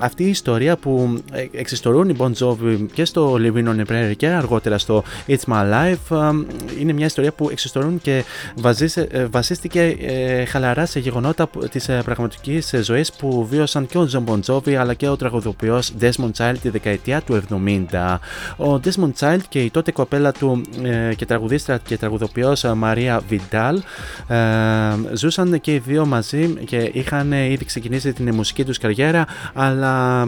Αυτή η ιστορία που εξιστορούν οι Bon Jovi και στο Living on a Prayer και αργότερα στο It's My Life είναι μια ιστορία που εξιστορούν και ε, βασίστηκε ε, χαλαρά σε γεγονότα της ε, πραγματικής ζωής που βίωσαν και ο John Bon Jovi αλλά και ο τραγουδοποιός Desmond Child τη δεκαετία του 70. Ο Desmond Child και η τότε κοπέλα του και τραγουδίστρα και τραγουδοποιός Μαρία Βιντάλ ζούσαν και οι δύο μαζί και είχαν ήδη ξεκινήσει την μουσική τους καριέρα αλλά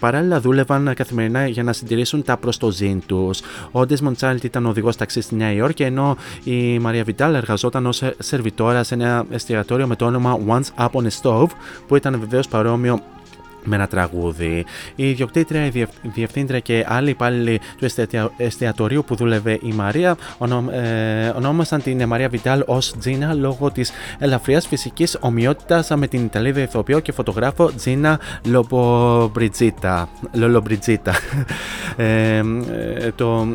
παράλληλα δούλευαν καθημερινά για να συντηρήσουν τα προστοζήν τους. Ο Desmond Child ήταν οδηγός ταξί στη Νέα Υόρκη ενώ η Μαρία Βιντάλ εργαζόταν ως σερβιτόρα σε ένα εστιατόριο με το όνομα Once Up on a Stove που ήταν βεβαίως παρόμοιο με ένα τραγούδι. Η ιδιοκτήτρια, η διευθύντρια και άλλοι υπάλληλοι του εστιατορίου που δούλευε η Μαρία ε, ονόμασαν την Μαρία Βιντάλ ως Τζίνα λόγω της ελαφριά φυσικής ομοιότητας με την Ιταλίδα ηθοποιό και φωτογράφο Τζίνα Λομπομπριτζίτα. Λολομπριτζίτα. Ε, ε, το,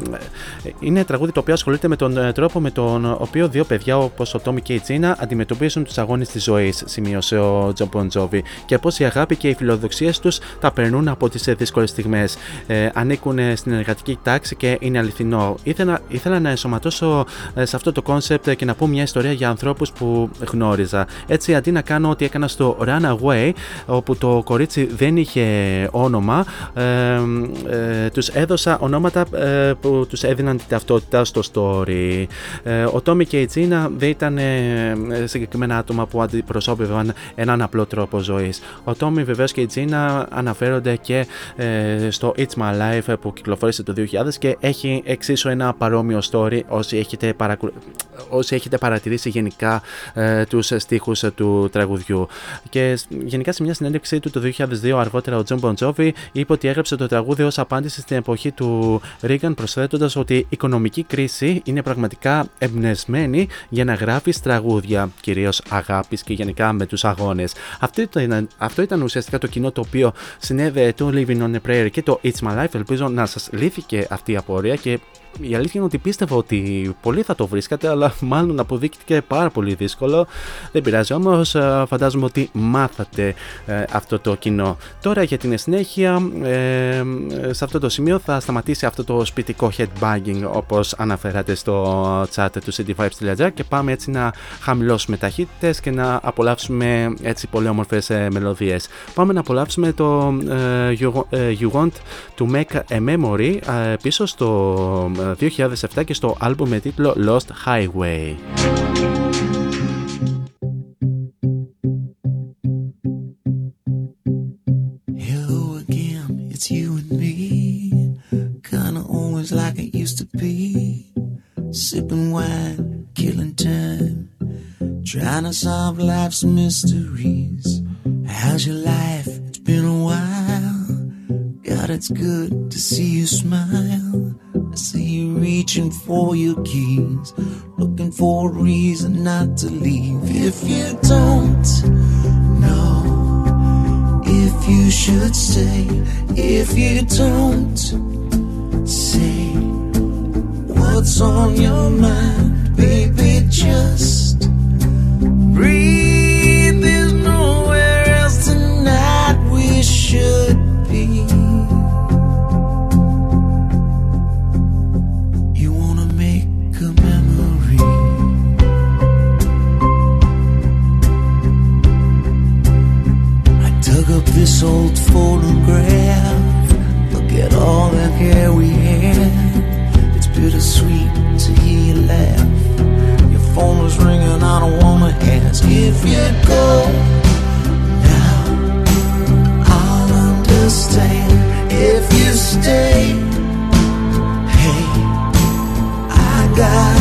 είναι τραγούδι το οποίο ασχολείται με τον τρόπο με τον οποίο δύο παιδιά όπως ο Τόμι και η Τζίνα αντιμετωπίζουν τους αγώνες της ζωής, σημείωσε ο Τζομπον Τζόβι, και πώς η αγάπη και η φιλοδοξία τους τα περνούν από τις δύσκολες στιγμές. Ε, ανήκουν στην εργατική τάξη και είναι αληθινό. Ήθελα, ήθελα να ενσωματώσω ε, σε αυτό το κόνσεπτ και να πω μια ιστορία για ανθρώπους που γνώριζα. Έτσι, αντί να κάνω ό,τι έκανα στο Runaway, όπου το κορίτσι δεν είχε όνομα, ε, ε, τους έδωσα ονόματα ε, που τους έδιναν την ταυτότητα στο story. Ε, ο Τόμι και η Τζίνα δεν ήταν συγκεκριμένα άτομα που αντιπροσώπευαν έναν απλό τρόπο ζωής. Ο Τόμι βεβαίως και η Τζίνα να αναφέρονται και ε, στο It's My Life που κυκλοφόρησε το 2000 και έχει εξίσου ένα παρόμοιο story όσοι έχετε, παρακου... όσοι έχετε παρατηρήσει γενικά ε, τους στίχους του τραγουδιού. Και γενικά σε μια συνέντευξή του το 2002 αργότερα ο Τζον Μπον Τζόβι είπε ότι έγραψε το τραγούδι ως απάντηση στην εποχή του Ρίγκαν προσθέτοντας ότι η οικονομική κρίση είναι πραγματικά εμπνευσμένη για να γράφεις τραγούδια, κυρίως αγάπης και γενικά με τους αγώνες. Αυτό ήταν, αυτό ήταν ουσιαστικά το κοινό το οποίο συνέβη το Living on a Prayer και το It's My Life. Ελπίζω να σας λύθηκε αυτή η απορία και η αλήθεια είναι ότι πίστευα ότι πολλοί θα το βρίσκατε, αλλά μάλλον αποδείχτηκε πάρα πολύ δύσκολο. Δεν πειράζει όμως, ε, φαντάζομαι ότι μάθατε ε, αυτό το κοινό. Τώρα για την συνέχεια, ε, σε αυτό το σημείο θα σταματήσει αυτό το σπιτικό headbanging όπως αναφέρατε στο chat του cityvibes.gr και πάμε έτσι να χαμηλώσουμε ταχύτητες και να απολαύσουμε έτσι πολύ όμορφες μελωδίες. Πάμε να απολαύσουμε το you, Want to Make a Memory πίσω στο 2007 και στο άλμπου με τίτλο Lost Highway. Hello again, it's you and me. Kinda always like it used to be. Sipping wine, killing time. Trying to solve life's mysteries. How's your life? It's been a while. God, it's good to see you smile. Reaching for your keys, looking for a reason not to leave. If you don't know if you should stay, if you don't say what's on your mind, baby, just breathe. Hair we had. It's bittersweet to hear you laugh. Your phone was ringing, I don't wanna ask if you go. Now I'll understand if you stay. Hey, I got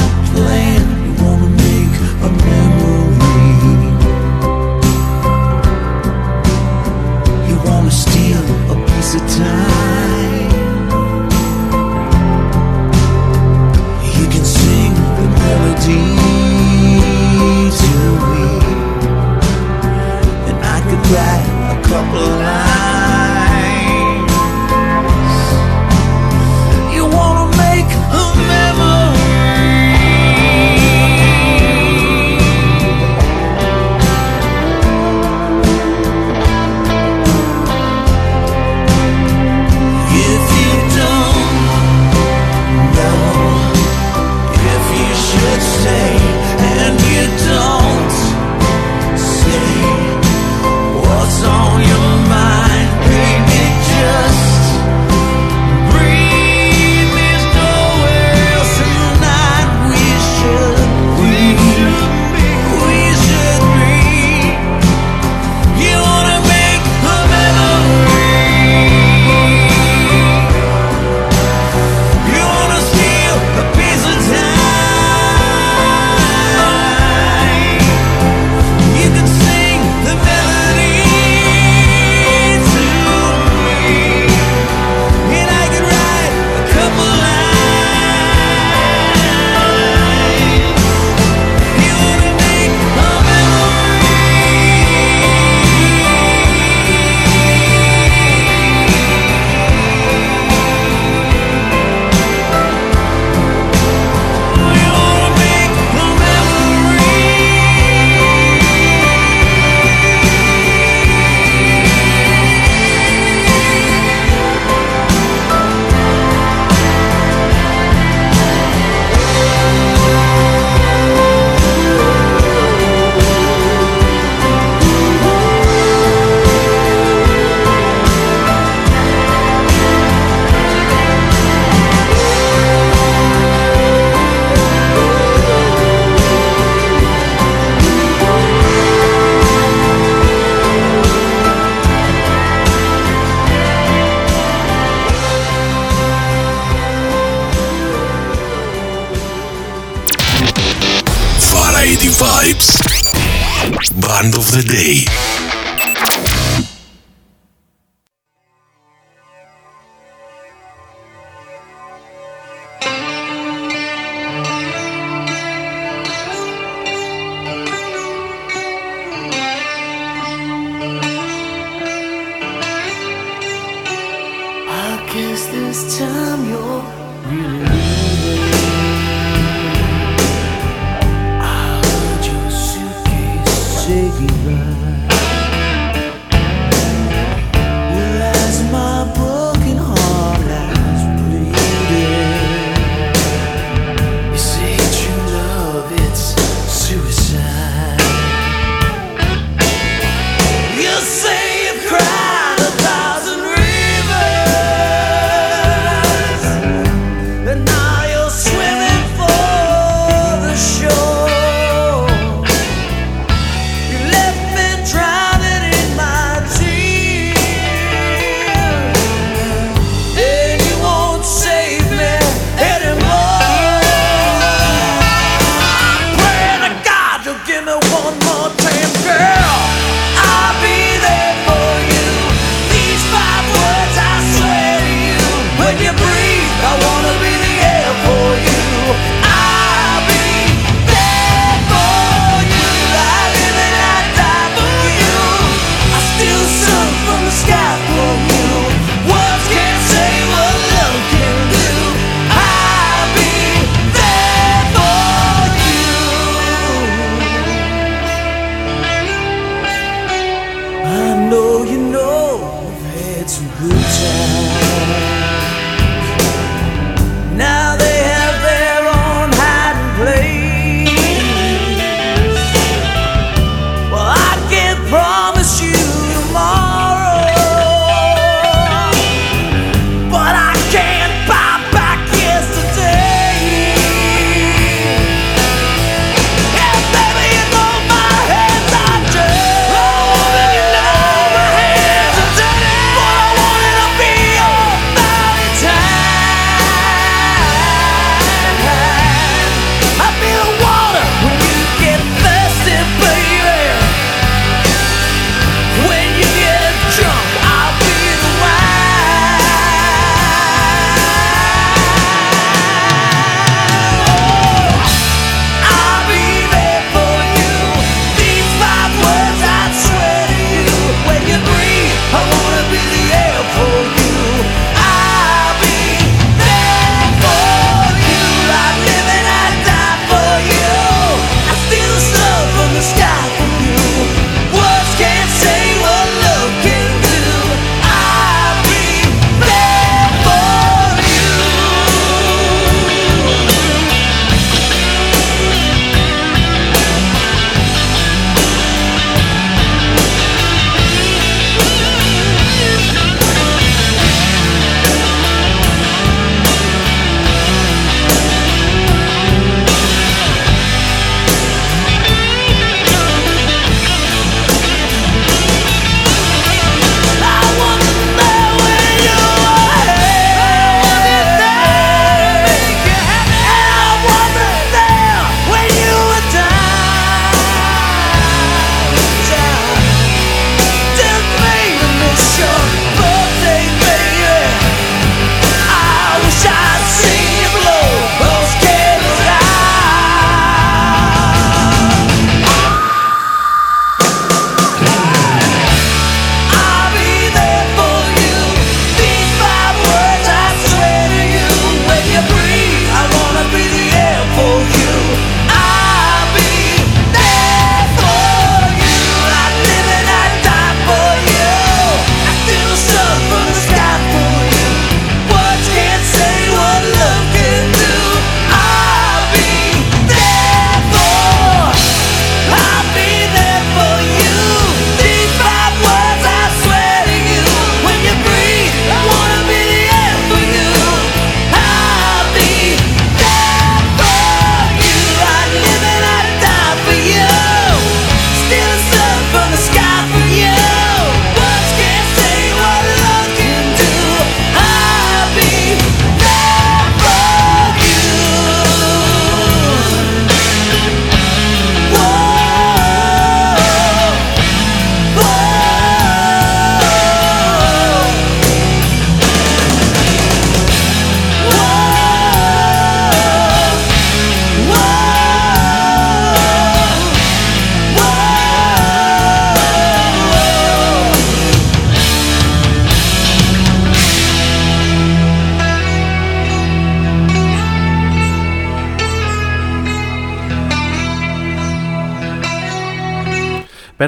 day.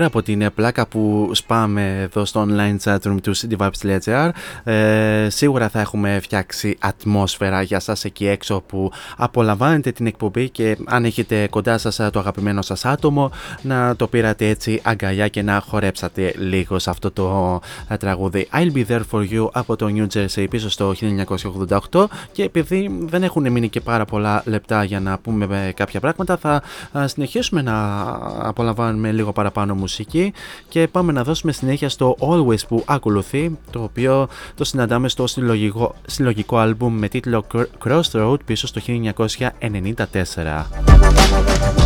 Πέρα από την πλάκα που σπάμε εδώ στο online chatroom του cityvibes.gr ε, σίγουρα θα έχουμε φτιάξει ατμόσφαιρα. Για σας εκεί έξω που απολαμβάνετε την εκπομπή και αν έχετε κοντά σας το αγαπημένο σας άτομο να το πήρατε έτσι αγκαλιά και να χορέψατε λίγο σε αυτό το ε, τραγούδι. I'll be there for you από το New Jersey πίσω στο 1988 και επειδή δεν έχουν μείνει και πάρα πολλά λεπτά για να πούμε κάποια πράγματα θα ε, συνεχίσουμε να απολαμβάνουμε λίγο παραπάνω μουσική και πάμε να δώσουμε συνέχεια στο Always που ακολουθεί το οποίο το συναντάμε στο συλλογικό, συλλογικό άλμπουμ με τίτλο Crossroad πίσω στο 1994.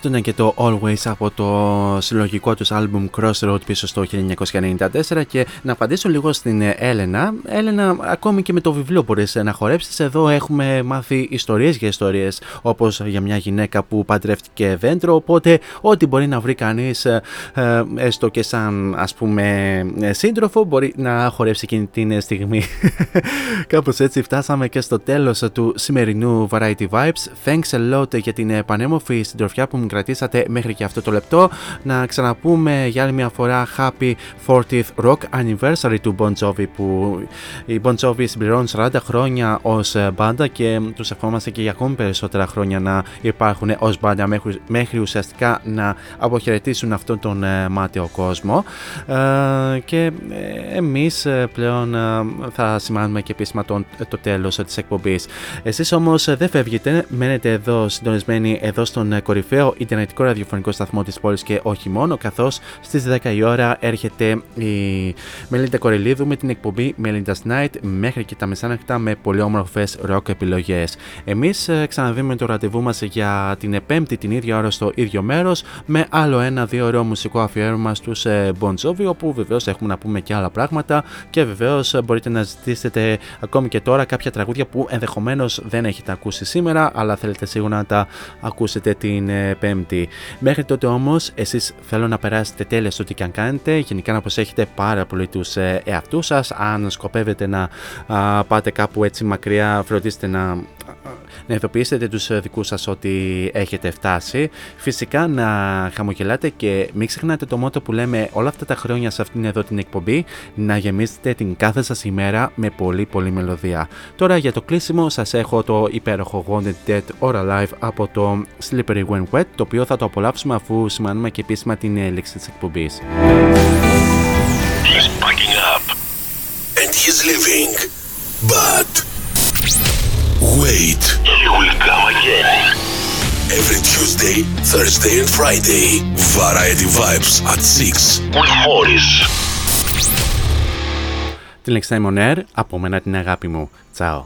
Αυτό ήταν και το Always από το συλλογικό τους άλμπουμ Crossroad πίσω στο 1994 και να απαντήσω λίγο στην Έλενα. Έλενα, ακόμη και με το βιβλίο μπορείς να χορέψεις. Εδώ έχουμε μάθει ιστορίες για ιστορίες όπως για μια γυναίκα που παντρεύτηκε δέντρο οπότε ό,τι μπορεί να βρει κανείς ε, ε, έστω και σαν ας πούμε ε, σύντροφο μπορεί να χορέψει εκείνη την στιγμή. Κάπως έτσι φτάσαμε και στο τέλος του σημερινού Variety Vibes. Thanks a lot για την πανέμορφη συντροφιά που μου κρατήσατε μέχρι και αυτό το λεπτό. Να ξαναπούμε για άλλη μια φορά Happy 40th Rock Anniversary του Bon Jovi που η Bon Jovi συμπληρώνει 40 χρόνια ως μπάντα και τους ευχόμαστε και για ακόμη περισσότερα χρόνια να υπάρχουν ως μπάντα μέχρι, μέχρι ουσιαστικά να αποχαιρετήσουν αυτόν τον ε, μάταιο κόσμο ε, και ε, εμείς ε, πλέον ε, θα σημάνουμε και επίσημα τον, το τέλος της εκπομπής. Εσείς όμως ε, δεν φεύγετε, μένετε εδώ συντονισμένοι εδώ στον ε, κορυφαίο Ιντερνετικό ραδιοφωνικό σταθμό της πόλης και όχι μόνο, καθώς στις 10 η ώρα έρχεται η Μελίντα Κορελίδου με την εκπομπή Melinda's Night μέχρι και τα μεσάνυχτα με πολύ όμορφες rock επιλογές. Εμείς ε, ξαναδούμε το ραντεβού μας για την Πέμπτη την ίδια ώρα στο ίδιο μέρος με άλλο ένα δύο ωραίο μουσικό αφιέρωμα στους ε, Bon Jovi όπου βεβαίως έχουμε να πούμε και άλλα πράγματα και βεβαίως μπορείτε να ζητήσετε ακόμη και τώρα κάποια τραγούδια που ενδεχομένως δεν έχετε ακούσει σήμερα αλλά θέλετε σίγουρα να τα ακούσετε την ε, Πέμπτη. Μέχρι τότε όμως, εσείς θέλω να περάσετε τέλεια στο τι και αν κάνετε. Γενικά να προσέχετε πάρα πολύ τους εαυτούς σας. Αν σκοπεύετε να πάτε κάπου έτσι μακριά, φροντίστε να να ειδοποιήσετε τους δικούς σας ότι έχετε φτάσει. Φυσικά να χαμογελάτε και μην ξεχνάτε το μότο που λέμε όλα αυτά τα χρόνια σε αυτήν εδώ την εκπομπή να γεμίσετε την κάθε σας ημέρα με πολύ πολύ μελωδία. Τώρα για το κλείσιμο σας έχω το υπέροχο Wanted Dead or Alive από το Slippery When Wet το οποίο θα το απολαύσουμε αφού σημαίνουμε και επίσημα την έλεξη της εκπομπής. He's packing up and he's leaving, but wait, he will come again. Every Tuesday, Thursday and Friday, Variety Vibes at 6 with Morris. Την Next Time On Air, από μένα την αγάπη μου. Τσάω.